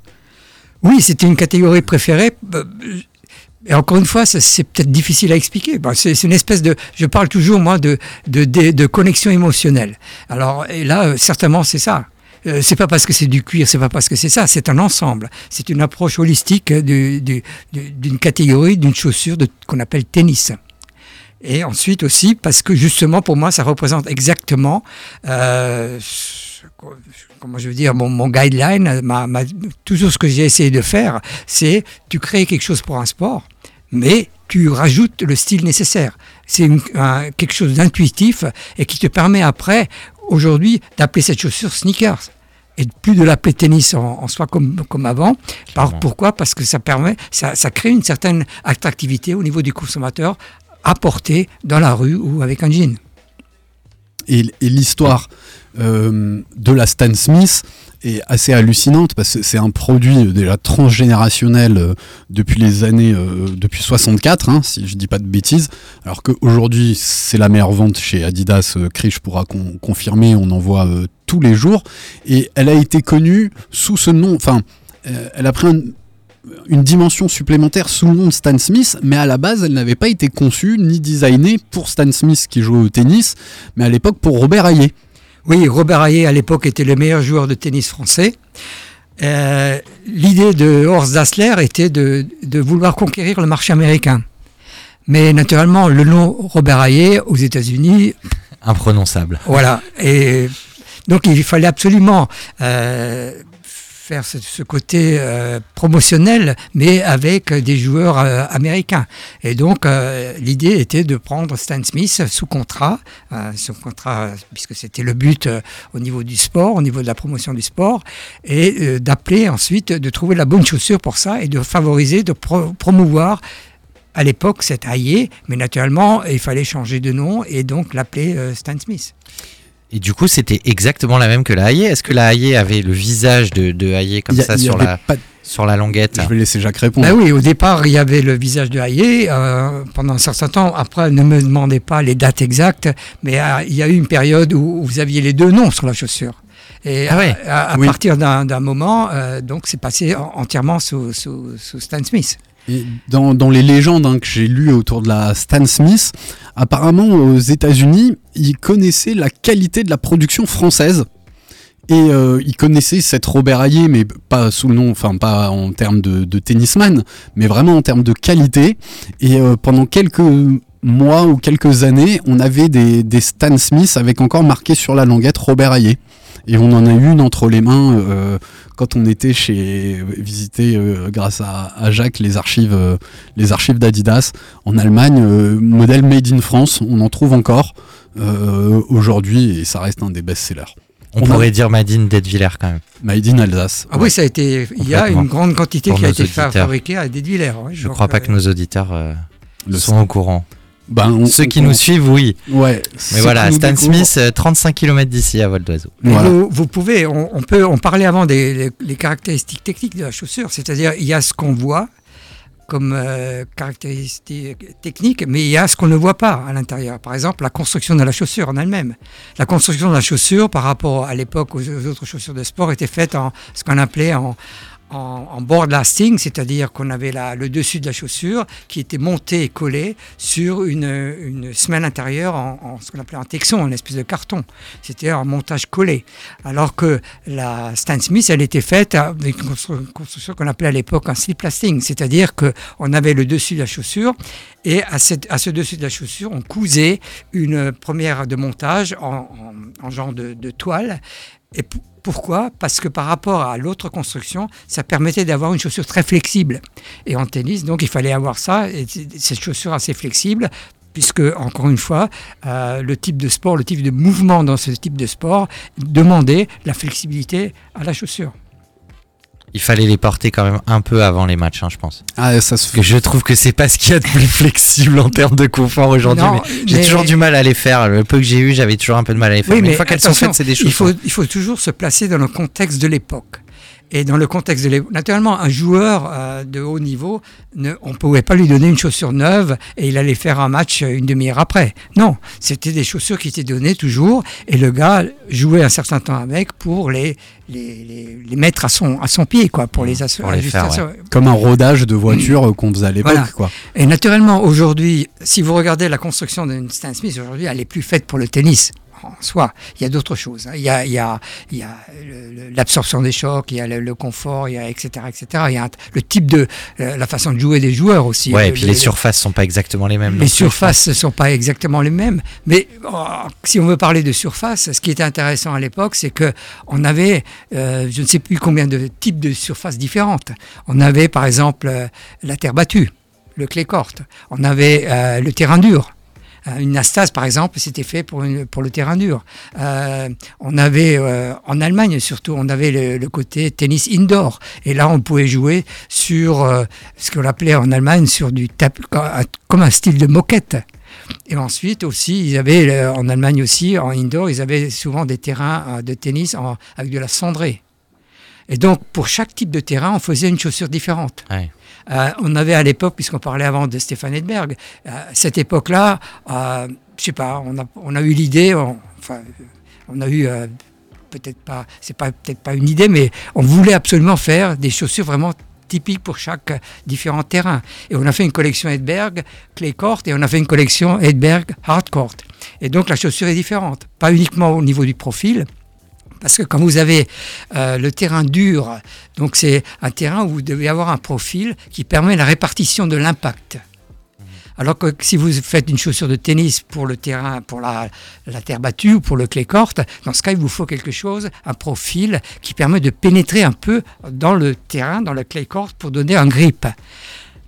Oui, c'était une catégorie préférée. Euh, Et encore une fois, c'est peut-être difficile à expliquer. C'est une espèce de. Je parle toujours, moi, de, de, connexion émotionnelle. Alors, et là, euh, certainement, c'est ça. Euh, c'est pas parce que c'est du cuir, c'est pas parce que c'est ça, c'est un ensemble. C'est une approche holistique du- d'une catégorie, d'une chaussure qu'on appelle tennis. Et ensuite aussi parce que justement pour moi ça représente exactement euh, comment je veux dire mon, mon guideline, ma, ma- toujours ce que j'ai essayé de faire, c'est tu crées quelque chose pour un sport, mais tu rajoutes le style nécessaire. C'est un- quelque chose d'intuitif et qui te permet après aujourd'hui d'appeler cette chaussure sneakers et plus de l'appeler tennis en, en soi comme, comme avant. Par, pourquoi? Parce que ça permet, ça, ça crée une certaine attractivité au niveau du consommateur à dans la rue ou avec un jean. Et, l'histoire euh, de la Stan Smith est assez hallucinante parce que c'est un produit déjà transgénérationnel euh, depuis les années euh, depuis 64 hein, si je dis pas de bêtises alors qu'aujourd'hui c'est la meilleure vente chez Adidas Krish pourra con- confirmer on en voit tous les jours et elle a été connue sous ce nom enfin elle a pris un- une dimension supplémentaire sous le nom de Stan Smith, mais à la base, elle n'avait pas été conçue ni designée pour Stan Smith qui jouait au tennis, mais à l'époque pour Robert Hayet. Oui, Robert Hayet à l'époque était le meilleur joueur de tennis français. Euh, L'idée de Horst Dassler était de, de vouloir conquérir le marché américain. Mais naturellement, le nom Robert Hayet aux États-Unis Imprononçable. Voilà. Et donc il fallait absolument euh, faire ce, côté euh, promotionnel, mais avec des joueurs euh, américains. Et donc euh, l'idée était de prendre Stan Smith sous contrat, sous contrat puisque c'était le but au niveau du sport, au niveau de la promotion du sport, et d'appeler ensuite, de trouver la bonne chaussure pour ça et de favoriser, de pro- promouvoir à l'époque, c'est Hayet, mais naturellement, il fallait changer de nom et donc l'appeler Stan Smith. Et du coup, c'était exactement la même que la Hayet. Est-ce que la Hayet avait le visage de, de Hayet comme a- ça sur la, pas- sur la languette Je vais laisser Jacques répondre. Ben oui, au départ, il y avait le visage de Hayet euh, pendant un certain temps. Après, ne me demandez pas les dates exactes, mais euh, il y a eu une période où, où vous aviez les deux noms sur la chaussure. Et Ah ouais. à, à Oui. partir d'un moment, euh, donc c'est passé en- entièrement sous, sous- sous Stan Smith. Et dans, dans les légendes hein, que j'ai lues autour de la Stan Smith, apparemment aux États-Unis, ils connaissaient la qualité de la production française. Et euh, ils connaissaient cette Robert Hayet, mais pas sous le nom, enfin pas en termes de, de tennisman, mais vraiment en termes de qualité. Et euh, pendant quelques mois ou quelques années, on avait des, des Stan Smith avec encore marqué sur la languette Robert Hayet. Et on en a eu une entre les mains euh, quand on était chez visiter euh, grâce à, à Jacques les archives euh, les archives d'Adidas en Allemagne euh, modèle made in France on en trouve encore euh, aujourd'hui et ça reste un des best-sellers On, on a- pourrait dire Madine d'Edvillers quand même. made in Alsace Ah oui, ça a été. Il y a une grande quantité Pour qui a été auditeurs. fabriquée à Dédvillers. oui. Je Donc, crois pas euh, que nos auditeurs euh, Le sont au courant. Ben, on- Ceux qui on- nous suivent, oui. ouais Mais voilà, Stan Smith, euh, 35 km d'ici à vol d'oiseau. Voilà. Vous, vous pouvez, on, on peut, on parlait avant des les, les caractéristiques techniques de la chaussure, c'est-à-dire il y a ce qu'on voit comme euh, caractéristiques techniques, mais il y a ce qu'on ne voit pas à l'intérieur. Par exemple, la construction de la chaussure en elle-même. La construction de la chaussure par rapport à l'époque aux, aux autres chaussures de sport était faite en ce qu'on appelait en, en, en board lasting, c'est-à-dire qu'on avait la- le dessus de la chaussure qui était monté et collé sur une, une semelle intérieure en, en ce qu'on appelait un texon, une espèce de carton. C'était un montage collé. Alors que la Stan Smith, elle était faite avec une constru- construction qu'on appelait à l'époque un slip lasting, c'est-à-dire qu'on avait le dessus de la chaussure et à, cette- à ce dessus de la chaussure, on cousait une première de montage en, en- en genre de, de toile. Et pourquoi? Parce que par rapport à l'autre construction, ça permettait d'avoir une chaussure très flexible. Et en tennis, donc, il fallait avoir ça, et cette chaussure assez flexible, puisque, encore une fois, euh, le type de sport, le type de mouvement dans ce type de sport demandait la flexibilité à la chaussure. Il fallait les porter quand même un peu avant les matchs, hein, je pense. Ah, ça se Parce que je trouve que c'est pas ce qu'il y a de plus flexible en termes de confort aujourd'hui. Mais J'ai mais- toujours du mal à les faire. Le peu que j'ai eu, j'avais toujours un peu de mal à les faire. Oui, mais, une fois qu'elles sont faites, c'est des il choses. faut, il faut toujours se placer dans le contexte de l'époque. Et dans le contexte de l'époque, naturellement, un joueur euh, de haut niveau, ne, on ne pouvait pas lui donner une chaussure neuve et il allait faire un match euh, une demi-heure après. Non, c'était des chaussures qui étaient données toujours et le gars jouait un certain temps avec pour les, les, les, les mettre à son, à son pied, quoi, pour les, son- comme un rodage de voiture euh, qu'on faisait à l'époque, Voilà. quoi. et naturellement, aujourd'hui, si vous regardez la construction d'une Stan Smith, aujourd'hui, elle est plus faite pour le tennis. En soi, il y a d'autres choses. hein. Il y a, il y a, il y a le- le- l'absorption des chocs, il y a le, le confort, il y a etc. etc. Il y a le type de euh, la façon de jouer des joueurs aussi. Ouais, Le- et puis le- les le- surfaces sont pas exactement les mêmes. les surfaces ne sont pas exactement les mêmes, mais oh, si on veut parler de surface, ce qui était intéressant à l'époque, c'est que on avait, euh, je ne sais plus combien de types de surfaces différentes. On avait par exemple euh, la terre battue, le clay court. On avait euh, le terrain dur. Euh, Une Astase, par exemple, c'était fait pour, pour le terrain dur. Euh, on avait, euh, en Allemagne surtout, on avait le, côté tennis indoor. Et là, on pouvait jouer sur ce qu'on appelait en Allemagne sur du comme un style de moquette. Et ensuite aussi, ils avaient en Allemagne aussi, en indoor, ils avaient souvent des terrains de tennis en- avec de la cendrée. Et donc, pour chaque type de terrain, on faisait une chaussure différente. Ouais. Euh, on avait à l'époque, puisqu'on parlait avant de Stéphane Edberg, euh, cette époque-là, euh, je sais pas, on a, eu l'idée, enfin, on a eu peut-être pas, c'est pas peut-être pas une idée, mais on voulait absolument faire des chaussures vraiment typiques pour chaque différent terrain. Et on a fait une collection Edberg clay court et on a fait une collection Edberg hard court. Et donc la chaussure est différente, pas uniquement au niveau du profil, parce que quand vous avez euh, le terrain dur, donc c'est un terrain où vous devez avoir un profil qui permet la répartition de l'impact. Alors que si vous faites une chaussure de tennis pour le terrain, pour la, terre battue ou pour le clay court, dans ce cas, il vous faut quelque chose, un profil qui permet de pénétrer un peu dans le terrain, dans le clay court, pour donner un grip.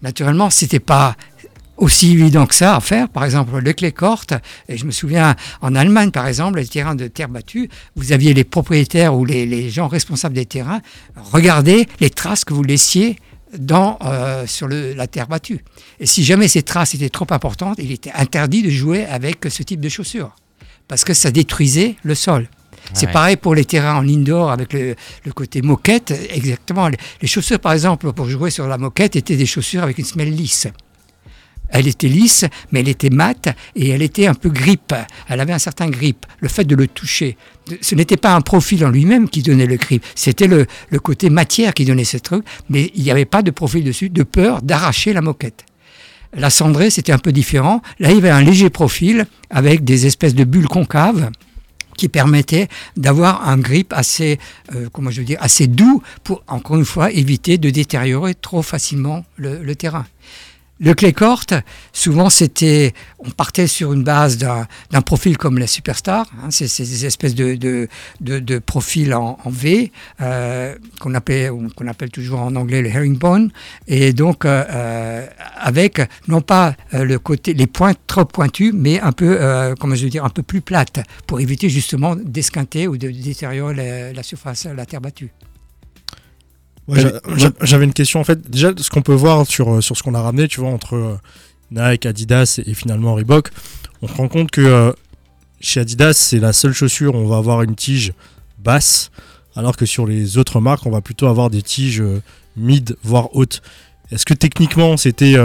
Naturellement, c'était pas aussi évident que ça à faire. Par exemple, le clé corte, et je me souviens en Allemagne, par exemple, les terrains de terre battue, vous aviez les propriétaires ou les, les gens responsables des terrains regarder les traces que vous laissiez dans, euh, sur le- la terre battue. Et si jamais ces traces étaient trop importantes, il était interdit de jouer avec ce type de chaussures, parce que ça détruisait le sol. C'est Ouais. pareil pour les terrains en indoor avec le, le côté moquette. Exactement. Les, les chaussures, par exemple, pour jouer sur la moquette, étaient des chaussures avec une semelle lisse. Elle était lisse, mais elle était mate et elle était un peu grip. Elle avait un certain grip. Le fait de le toucher, ce n'était pas un profil en lui-même qui donnait le grip, c'était le, côté matière qui donnait ce truc, mais il n'y avait pas de profil dessus, de peur d'arracher la moquette. La cendrée, c'était un peu différent. Là, il y avait un léger profil avec des espèces de bulles concaves qui permettaient d'avoir un grip assez, euh, comment je veux dire, assez doux pour, encore une fois, éviter de détériorer trop facilement le, le terrain. Le clay court, souvent c'était, on partait sur une base d'un profil comme la Superstar, hein, c'est des espèces de, de, de, de profils en, en V euh, qu'on appelle, qu'on appelle toujours en anglais le herringbone, et donc euh, euh, avec non pas euh, le côté, les pointes trop pointues, mais un peu, euh, comment je veux dire, un peu plus plates, pour éviter justement d'esquinter ou de détériorer la, la surface, la terre battue. Ouais, J'avais une question en fait. Déjà, ce qu'on peut voir sur, euh, sur ce qu'on a ramené, tu vois, entre euh, Nike, Adidas et, finalement Reebok, on se rend compte que euh, chez Adidas, c'est la seule chaussure où on va avoir une tige basse, alors que sur les autres marques, on va plutôt avoir des tiges mid, voire hautes. Est-ce que techniquement, c'était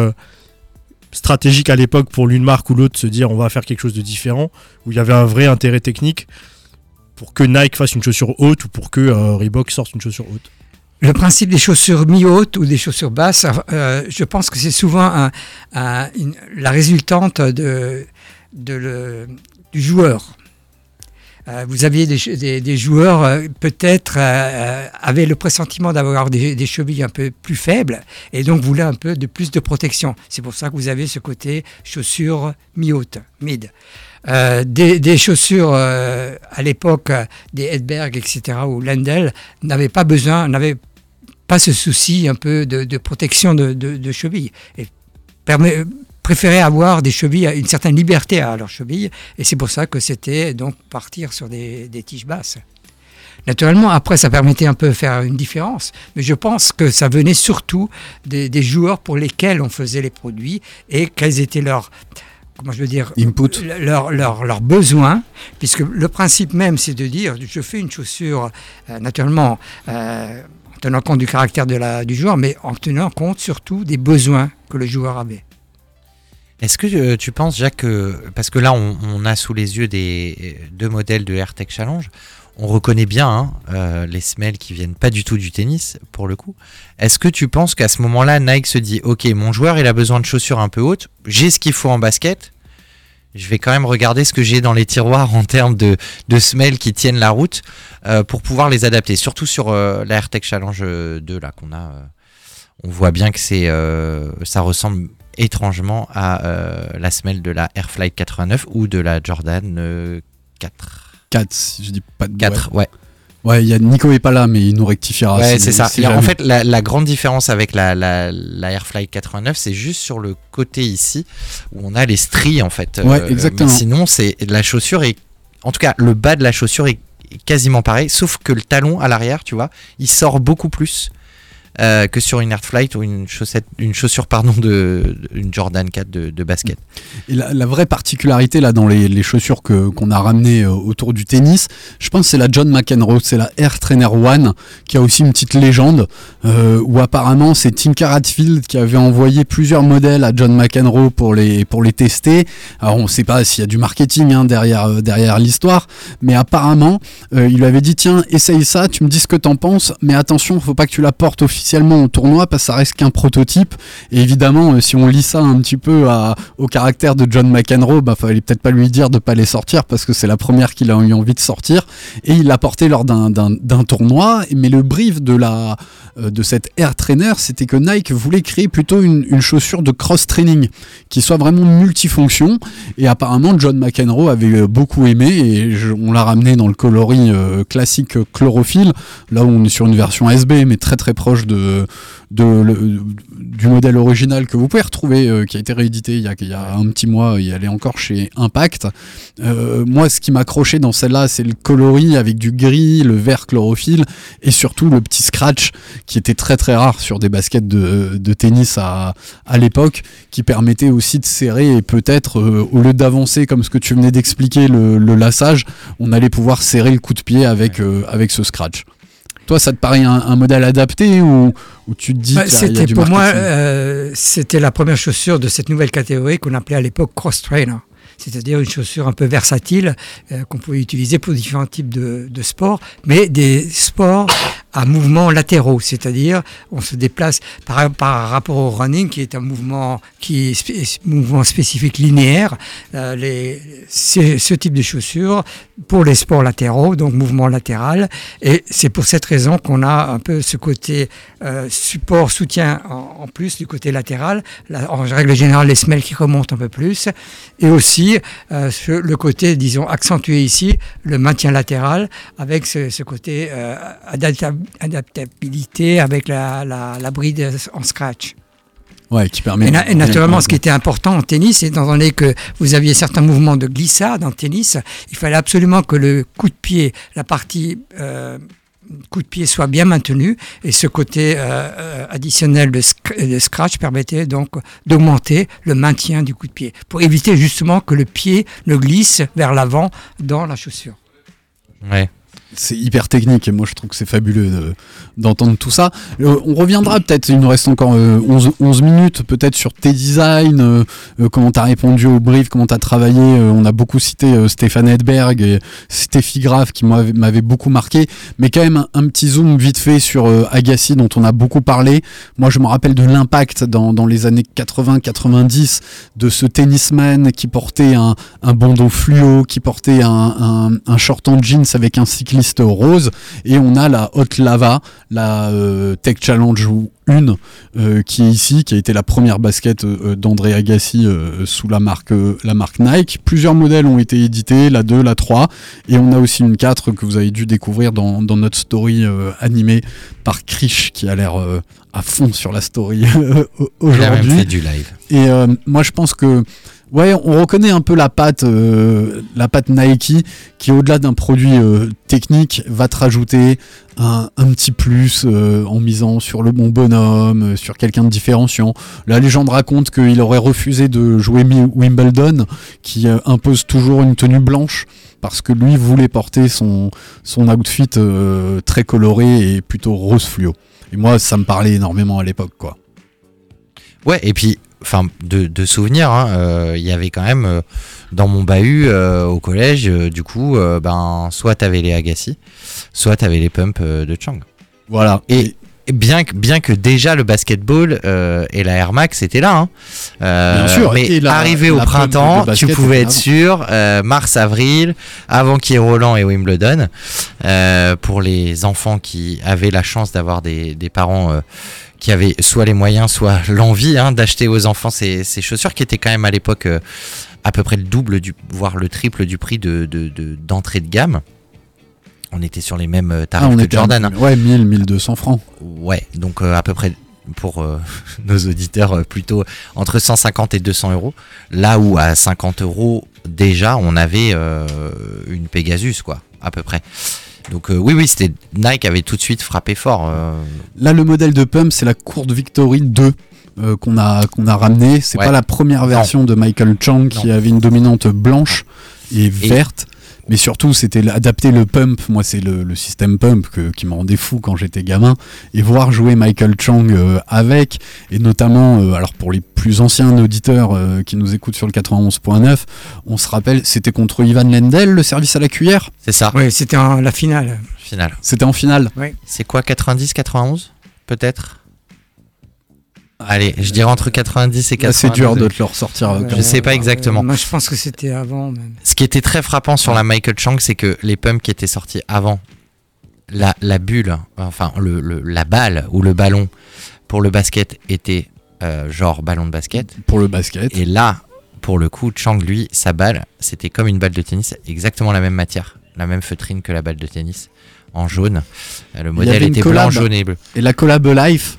stratégique à l'époque pour l'une marque ou l'autre de se dire on va faire quelque chose de différent, où il y avait un vrai intérêt technique pour que Nike fasse une chaussure haute ou pour que Reebok sorte une chaussure haute? Le principe des chaussures mi-hautes ou des chaussures basses, euh, je pense que c'est souvent la résultante de, du joueur. Euh, vous aviez des, joueurs euh, peut-être euh, avaient le pressentiment d'avoir des, des chevilles un peu plus faibles et donc voulaient un peu de plus de protection. C'est pour ça que vous avez ce côté chaussures mi-hautes, mid. Euh, des, chaussures euh, à l'époque, euh, des Edberg, etc., ou Lendl, n'avaient pas besoin, n'avaient pas ce souci un peu de, protection de, de, cheville. Et permet, préféraient avoir des chevilles, une certaine liberté à leurs chevilles, et c'est pour ça que c'était donc partir sur des, tiges basses. Naturellement, après, ça permettait un peu de faire une différence, mais je pense que ça venait surtout des, des joueurs pour lesquels on faisait les produits et quels étaient leurs, comment je veux dire, Input. leurs leurs- leurs besoins, puisque le principe même, c'est de dire, je fais une chaussure, euh, naturellement, euh, en tenant compte du caractère de la, du joueur, mais en tenant compte surtout des besoins que le joueur avait. Est-ce que euh, tu penses, Jacques, que, parce que là, on, on a sous les yeux des deux modèles de AirTech Challenge, on reconnaît bien hein, euh, les semelles qui viennent pas du tout du tennis, pour le coup. Est-ce que tu penses qu'à ce moment-là, Nike se dit, ok, mon joueur, il a besoin de chaussures un peu hautes, j'ai ce qu'il faut en basket, je vais quand même regarder ce que j'ai dans les tiroirs en termes de, semelles qui tiennent la route euh, pour pouvoir les adapter, surtout sur euh, la AirTech Challenge euh, 2 là qu'on a. euh, on voit bien que c'est, euh, ça ressemble étrangement à euh, la semelle de la Airflight 89 ou de la Jordan euh, 4. 4, si je dis pas de 4, ouais. Ouais, il y a Nico est pas là, mais il nous rectifiera. Ouais, c'est ça. Et en fait, la, la grande différence avec la, la, la Airflight 89, c'est juste sur le côté ici où on a les stries en fait. Ouais, Euh, exactement. mais sinon, c'est la chaussure est, en tout cas, le bas de la chaussure est quasiment pareil, sauf que le talon à l'arrière, tu vois, il sort beaucoup plus. Euh, que sur une Airflight ou une chaussette, une chaussure pardon de, une Jordan 4 de, basket. Et la, vraie particularité là dans les, les chaussures qu'on a ramenées euh, autour du tennis, je pense c'est la John McEnroe, c'est la Air Trainer One qui a aussi une petite légende euh, où apparemment c'est Tinker Hatfield qui avait envoyé plusieurs modèles à John McEnroe pour les pour les tester. Alors on ne sait pas s'il y a du marketing hein, derrière derrière l'histoire, mais apparemment il lui avait dit tiens essaye ça, tu me dis ce que t'en penses, mais attention faut pas que tu la portes officiellement au tournoi parce que ça reste qu'un prototype. Et évidemment euh, si on lit ça un petit peu au caractère de John McEnroe, bah fallait peut-être pas lui dire de pas les sortir parce que c'est la première qu'il a eu envie de sortir. Et il l'a porté lors d'un- tournoi. Mais le brief de la euh, cette Air Trainer, c'était que Nike voulait créer plutôt une, chaussure de cross training qui soit vraiment multifonction. Et apparemment, John McEnroe avait euh, beaucoup aimé et on l'a ramené dans le coloris classique chlorophylle. Là où on est sur une version SB, mais très très proche de, de, le- du modèle original que vous pouvez retrouver, euh, qui a été réédité il y a, il y a un petit mois, elle est encore chez Impact. Euh, moi, ce qui m'accrochait dans celle-là, c'est le coloris avec du gris, le vert chlorophylle, et surtout le petit scratch qui était très très rare sur des baskets de, de tennis à, à l'époque, qui permettait aussi de serrer et peut-être, euh, au lieu d'avancer comme ce que tu venais d'expliquer, le, le lassage, on allait pouvoir serrer le coup de pied avec, avec ce scratch. Toi, ça te paraît un, un modèle adapté ou, ou tu te dis Bah, C'était pour moi, euh, c'était la première chaussure de cette nouvelle catégorie qu'on appelait à l'époque cross trainer. C'est-à-dire une chaussure un peu versatile euh, qu'on pouvait utiliser pour différents types de, sports, mais des sports à mouvements latéraux, c'est-à-dire on se déplace par, rapport au running qui est un mouvement qui mouvement spécifique linéaire. euh, les, ce type de chaussures pour les sports latéraux, donc mouvement latéral, et c'est pour cette raison qu'on a un peu ce côté euh, support, soutien en, plus du côté latéral. En règle générale, les semelles qui remontent un peu plus. Et aussi euh, ce- le côté, disons, accentué ici, le maintien latéral, avec ce, ce côté euh, adapta- adaptabilité avec la, la, la bride en scratch. Ouais, qui permet. Et naturellement, ce qui était important en tennis, étant donné que vous aviez certains mouvements de glissade en tennis, il fallait absolument que le coup de pied, la partie euh, coup de pied soit bien maintenu. Et ce côté euh, euh, additionnel de, sc- de scratch permettait donc d'augmenter le maintien du coup de pied, pour éviter justement que le pied ne glisse vers l'avant dans la chaussure. C'est hyper technique et moi je trouve que c'est fabuleux de- d'entendre tout ça. Euh, on reviendra peut-être, il nous reste encore euh, 11, 11 minutes peut-être sur tes designs, euh, euh, comment tu as répondu au brief, comment tu as travaillé. On a beaucoup cité Stéphane Edberg et Stéphie Graf qui m'avait beaucoup marqué, mais quand même un, petit zoom vite fait sur Agassi dont on a beaucoup parlé. Moi je me rappelle de l'impact dans, les années 80-90 de ce tennisman qui portait un, un bandeau fluo, qui portait un, un short en jeans avec un cycliste rose, et on a la Hot Lava, la euh, Tech Challenge 1, euh, qui est ici, qui a été la première basket euh, d'André Agassi euh, sous la marque, euh, la marque Nike. Plusieurs modèles ont été édités, la 2, la 3, et on a aussi une 4 que vous avez dû découvrir dans, dans notre story animée par Krish, qui a l'air à fond sur la story Il a même aujourd'hui. fait du live. Et moi, je pense que ouais, on reconnaît un peu la patte, euh, la patte Nike, qui au-delà d'un produit euh, technique, va te rajouter un, petit plus euh, en misant sur le bon bonhomme, sur quelqu'un de différenciant. La légende raconte qu'il aurait refusé de jouer Wimbledon, qui impose toujours une tenue blanche. Parce que lui voulait porter son, son outfit très coloré et plutôt rose fluo. Et moi, ça me parlait énormément à l'époque, quoi. Ouais, et puis, enfin, de, de souvenirs, hein, euh, il y avait quand même euh, dans mon bahut euh, au collège, du coup, ben, soit t'avais les Agassi, soit t'avais les pumps de Chang. Voilà. Et et bien que, bien que déjà le basketball et la Air Max étaient là, hein. Bien sûr, mais et la- arrivé la au printemps, tu pouvais être sûr, mars-avril, avant qu'il y ait Roland et Wimbledon, pour les enfants qui avaient la chance d'avoir des, des parents qui avaient soit les moyens, soit l'envie hein, d'acheter aux enfants ces, ces chaussures qui étaient quand même à l'époque euh, à peu près le double, du, voire le triple du prix de, de- de- d'entrée de gamme. On était sur les mêmes euh, Ah, tarifs on que était Jordan. hein. Ouais, 1000, 1200 francs. Ouais, donc euh, à peu près pour euh, nos auditeurs euh, plutôt entre 150 et 200 euros. Là où à 50 euros déjà on avait euh, une Pegasus quoi, à peu près. Donc euh, oui oui c'était Nike avait tout de suite frappé fort. euh, Là, le modèle de pump, c'est la Courte Victory 2 euh, qu'on a, qu'on a ramené. C'est Ouais. pas la première version de Michael Chang qui avait une dominante blanche et verte. Mais surtout, c'était adapter le pump. Moi, c'est le, le système pump que- qui me rendait fou quand j'étais gamin. Et voir jouer Michael Chang euh, avec, et notamment, euh, alors pour les plus anciens auditeurs euh, qui nous écoutent sur le 91.9, on se rappelle, c'était contre Ivan Lendl, le service à la cuillère? C'est ça. Oui, c'était en- la finale. Final. C'était en finale. C'est quoi 90 91 peut-être? Allez, je dirais entre 90 et Là, 90. C'est dur de te le ressortir. euh, Je sais pas exactement. moi, je pense que c'était avant même. Ce qui était très frappant sur la Michael Chang, c'est que les pumps qui étaient sortis avant, la, la bulle, enfin le, le- la balle ou le ballon pour le basket était euh, genre ballon de basket. Pour le basket. Et là, pour le coup, Chang, lui, sa balle, c'était comme une balle de tennis, exactement la même matière, la même feutrine que la balle de tennis, en jaune. Euh, Le modèle était blanc, jaune et bleu. Et la collab Life,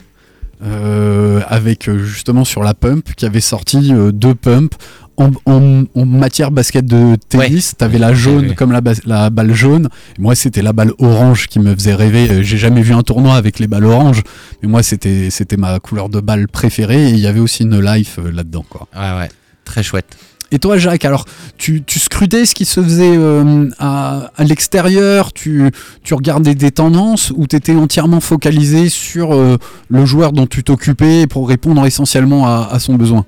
euh, avec euh, justement sur la pump, qui avait sorti euh, deux pumps en, en- en matière basket de tennis. T'avais la jaune comme la, la balle jaune. Et moi, c'était la balle orange qui me faisait rêver. Euh, J'ai jamais vu un tournoi avec les balles oranges, mais moi, c'était c'était ma couleur de balle préférée. Et il y avait aussi une Life là-dedans, quoi. Ouais, ouais, très chouette. Et toi, Jacques, alors, tu, tu scrutais ce qui se faisait euh, à, à l'extérieur, tu, tu regardais des tendances ou tu étais entièrement focalisé sur euh, le joueur dont tu t'occupais pour répondre essentiellement à, à son besoin?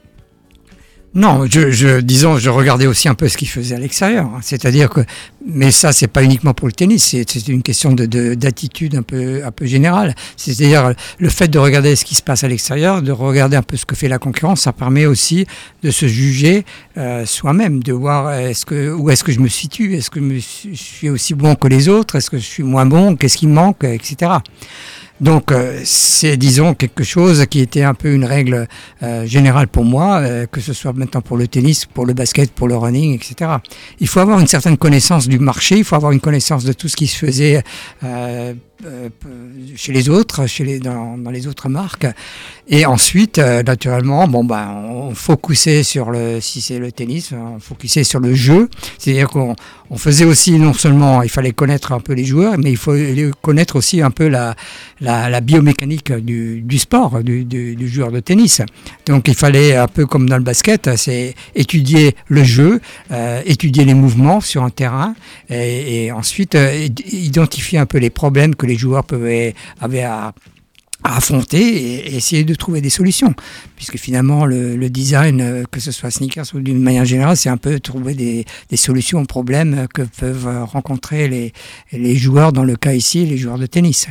Non, je, disons, je regardais aussi un peu ce qu'il faisait à l'extérieur. hein. C'est-à-dire que, mais ça, c'est pas uniquement pour le tennis, c'est une question de de- d'attitude un peu, un peu générale. C'est-à-dire le fait de regarder ce qui se passe à l'extérieur, de regarder un peu ce que fait la concurrence, ça permet aussi de se juger euh, soi-même, de voir est-ce que où est-ce que je me situe, est-ce que je je suis aussi bon que les autres, est-ce que je suis moins bon, qu'est-ce qui me manque, etc. Donc euh, c'est disons quelque chose qui était un peu une règle euh, générale pour moi, euh, que ce soit maintenant pour le tennis, pour le basket, pour le running, etc. Il faut avoir une certaine connaissance du marché, il faut avoir une connaissance de tout ce qui se faisait euh, chez les autres, chez dans, dans les autres marques. Et ensuite, euh, naturellement, bon, ben, on focusait sur le, si c'est le tennis, on focusait sur le jeu. C'est-à-dire qu'on on faisait aussi, non seulement, il fallait connaître un peu les joueurs, mais il fallait connaître aussi un peu la, la, biomécanique du, du sport, du, du, joueur de tennis. Donc il fallait, un peu comme dans le basket, c'est étudier le jeu, euh, étudier les mouvements sur un terrain, et, ensuite euh, id- identifier un peu les problèmes que les joueurs peuvent, avaient à affronter et, essayer de trouver des solutions. Puisque finalement, le, design, euh, que ce soit sneakers ou d'une manière générale, c'est un peu trouver des, solutions aux problèmes que peuvent rencontrer les, joueurs, dans le cas ici, les joueurs de tennis.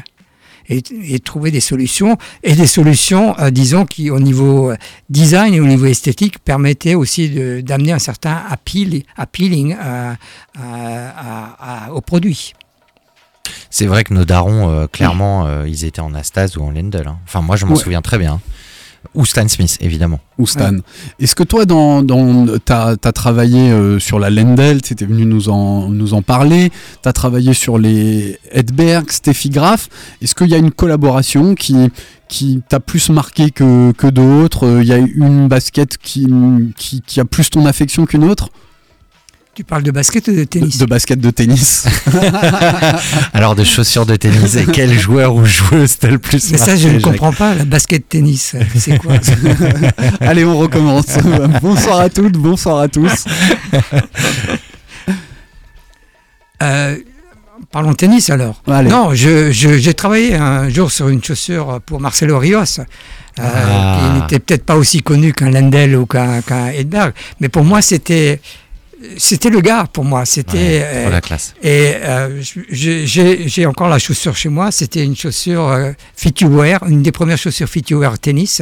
Et, trouver des solutions, et des solutions, euh, disons, qui au niveau euh, design et au niveau esthétique permettaient aussi d'amener un certain appeal, appealing au produit. C'est vrai que nos darons, euh, clairement, euh, ils étaient en Astase ou en Lendl. hein. Enfin, moi, je m'en Ouais. souviens très bien. Ou Stan Smith, évidemment. ou Stan. Est-ce que toi, dans, dans, tu as, travaillé euh, sur la Lendl, tu étais venu nous en, nous en parler, tu as travaillé sur les Edberg, Steffi Graf. Est-ce qu'il y a une collaboration qui, qui t'a plus marqué que, que d'autres? Il y a une basket qui, qui, qui a plus ton affection qu'une autre? Tu parles de basket ou de tennis de basket de tennis. Alors, de chaussures de tennis, et quel joueur ou joueuse t'as le plus Mais ça, je ne comprends pas. La basket tennis, c'est quoi Allez, on recommence. bonsoir à toutes, bonsoir à tous. Euh, Parlons tennis alors. Allez. Non, je- je- j'ai travaillé un jour sur une chaussure pour Marcelo Rios, euh, Ah. qui n'était peut-être pas aussi connu qu'un Lendl ou qu'un qu'un Edberg, mais pour moi c'était c'était le gars pour moi. C'était Ouais, euh, la classe. et euh, j'ai encore la chaussure chez moi. C'était une chaussure euh, fit to wear, une des premières chaussures fit to wear tennis,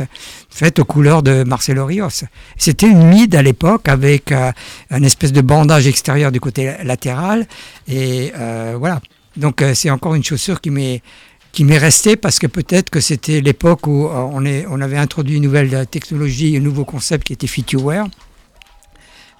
faite aux couleurs de Marcelo Rios. C'était une mid à l'époque avec euh, un espèce de bandage extérieur du côté latéral. Et voilà. Donc c'est encore une chaussure qui m'est qui m'est restée parce que peut-être que c'était l'époque où on, est, on avait introduit une nouvelle technologie, un nouveau concept qui était fit to wear.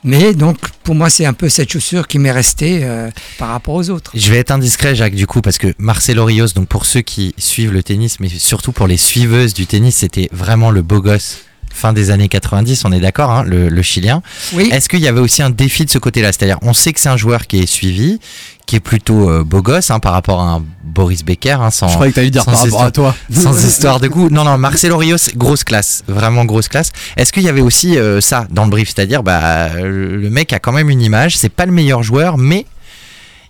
Mais donc, pour moi, c'est un peu cette chaussure qui m'est restée euh, par rapport aux autres. Je vais être indiscret, Jacques, du coup, parce que Marcelo Rios, donc pour ceux qui suivent le tennis, mais surtout pour les suiveuses du tennis, c'était vraiment le beau gosse fin des années 90, on est d'accord, hein, le, le Chilien. Oui, Est-ce qu'il y avait aussi un défi de ce côté-là? C'est-à-dire, on sait que c'est un joueur qui est suivi, qui est plutôt euh, beau gosse hein, par rapport à un Boris Becker, hein, sans, Je croyais que t'allais dire sans par rapport à toi. sans histoire de goût. Non, non, Marcelo Rios, grosse classe, vraiment grosse classe. Est-ce qu'il y avait aussi euh, ça dans le brief? C'est-à-dire, bah, le mec a quand même une image, c'est pas le meilleur joueur, mais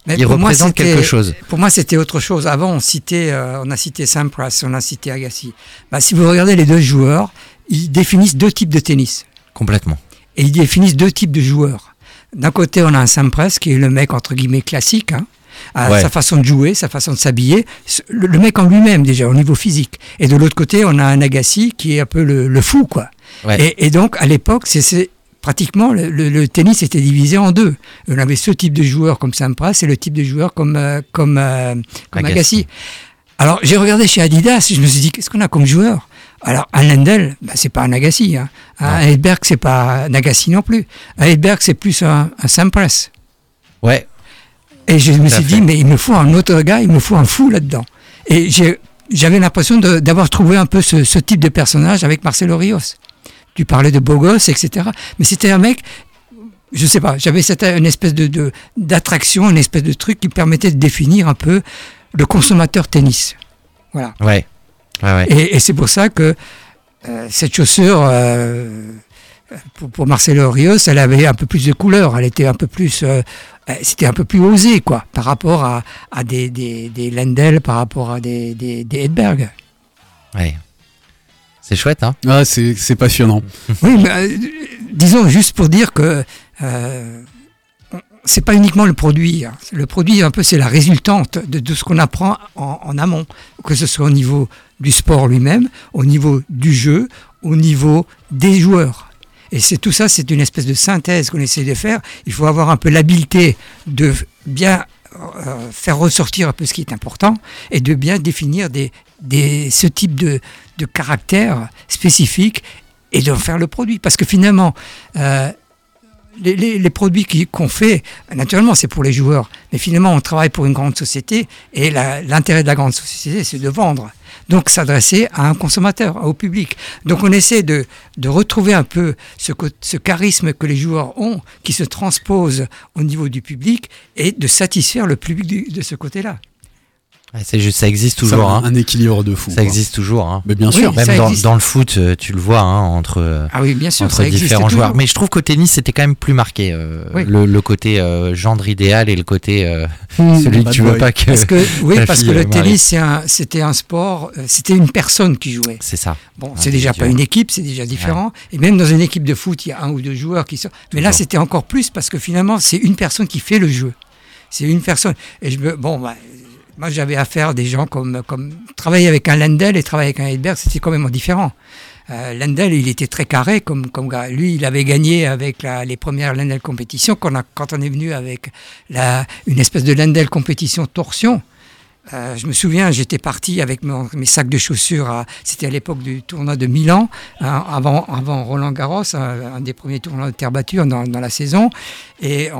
mais il pour moi, représente c'était- quelque chose. Pour moi, c'était autre chose. Avant, on citait, euh, on a cité Sampras, on a cité Agassi. Bah, si vous regardez les deux joueurs, ils définissent deux types de tennis. Complètement. Et ils définissent deux types de joueurs. D'un côté, on a un Sampras qui est le mec entre guillemets classique, hein, à Ouais. sa façon de jouer, sa façon de s'habiller, le, le mec en lui-même déjà au niveau physique. Et de l'autre côté, on a un Agassi qui est un peu le, le fou, quoi. Ouais. Et, et donc, à l'époque, c'est- c'est pratiquement le tennis était divisé en deux. On avait ce type de joueur comme Sampras et le type de joueur comme euh, comme euh, comme Agassi. Agassi. Alors, j'ai regardé chez Adidas, je me suis dit qu'est-ce qu'on a comme joueur? Alors, un Lendl, bah, c'est pas un Agassi. Hein. Un Edberg, c'est pas un Agassi non plus. Un Edberg, c'est plus un, un Sampras. Ouais, Et je me suis fait. dit, mais il me faut un autre gars, il me faut un fou là-dedans. Et j'avais l'impression d'avoir trouvé un peu ce, ce type de personnage avec Marcelo Rios. Tu parlais de beau gosse, etc. Mais c'était un mec, je sais pas, j'avais cette une espèce de de- d'attraction, une espèce de truc qui permettait de définir un peu le consommateur tennis. Voilà. ouais. Ouais. Et, et c'est pour ça que euh, cette chaussure, euh, pour, pour Marcelo Rios, elle avait un peu plus de couleur, elle était un peu plus, euh, c'était un peu plus osé, quoi, par rapport à, à des, des, des Lendl, par rapport à des, des, des Edberg. ouais. C'est chouette, hein Ah, c'est c'est passionnant. Oui, mais disons juste pour dire que euh, c'est pas uniquement le produit. hein. Le produit, un peu, c'est la résultante de, de ce qu'on apprend en, amont, que ce soit au niveau du sport lui-même, au niveau du jeu, au niveau des joueurs. Et c'est tout ça, c'est une espèce de synthèse qu'on essaie de faire. Il faut avoir un peu l'habileté de bien euh, faire ressortir un peu ce qui est important et de bien définir des, ce type de, de caractère spécifique et d'en faire le produit. Parce que finalement, euh, les, les- produits qu'on fait, naturellement, c'est pour les joueurs. Mais finalement, on travaille pour une grande société et l'intérêt de la grande société, c'est de vendre. Donc, s'adresser à un consommateur, au public. Donc, on essaie de, retrouver un peu ce, charisme que les joueurs ont, qui se transpose au niveau du public et de satisfaire le public de ce côté-là. C'est juste, ça existe Ça, toujours. un, hein. un équilibre de fou. Ça quoi. existe toujours. hein. Mais bien Oui, sûr. ça Même dans, le foot, euh, tu le vois hein, entre, euh, Ah oui, bien sûr, entre différents toujours. joueurs. Mais je trouve qu'au tennis, c'était quand même plus marqué. euh, Oui. le, le côté euh, gendre idéal et le côté euh, Mmh, celui que tu boy. veux pas que. Parce que, oui, parce que le marie. tennis, un- c'était un, sport, euh, c'était une personne qui jouait. C'est ça. Bon, c'est déjà pas une équipe, c'est déjà différent. Et même dans une équipe de foot, il y a un ou deux joueurs qui sont. Mais là, c'était encore plus parce que finalement, c'est une personne qui fait le jeu. C'est une personne. Et je me, bon, bah, moi, j'avais affaire à des gens comme, comme travailler avec un Lendl et travailler avec un Edberg, c'était quand même différent. Euh, Lendl, il était très carré comme, comme. Lui, il avait gagné avec les premières Lendl compétitions. Quand on, on est venu avec la, une espèce de Lendl compétition torsion, euh, je me souviens, j'étais parti avec mes sacs de chaussures. C'était à l'époque du tournoi de Milan, hein, avant, avant Roland Garros, un, des premiers tournois de terre battue dans, dans la saison. Et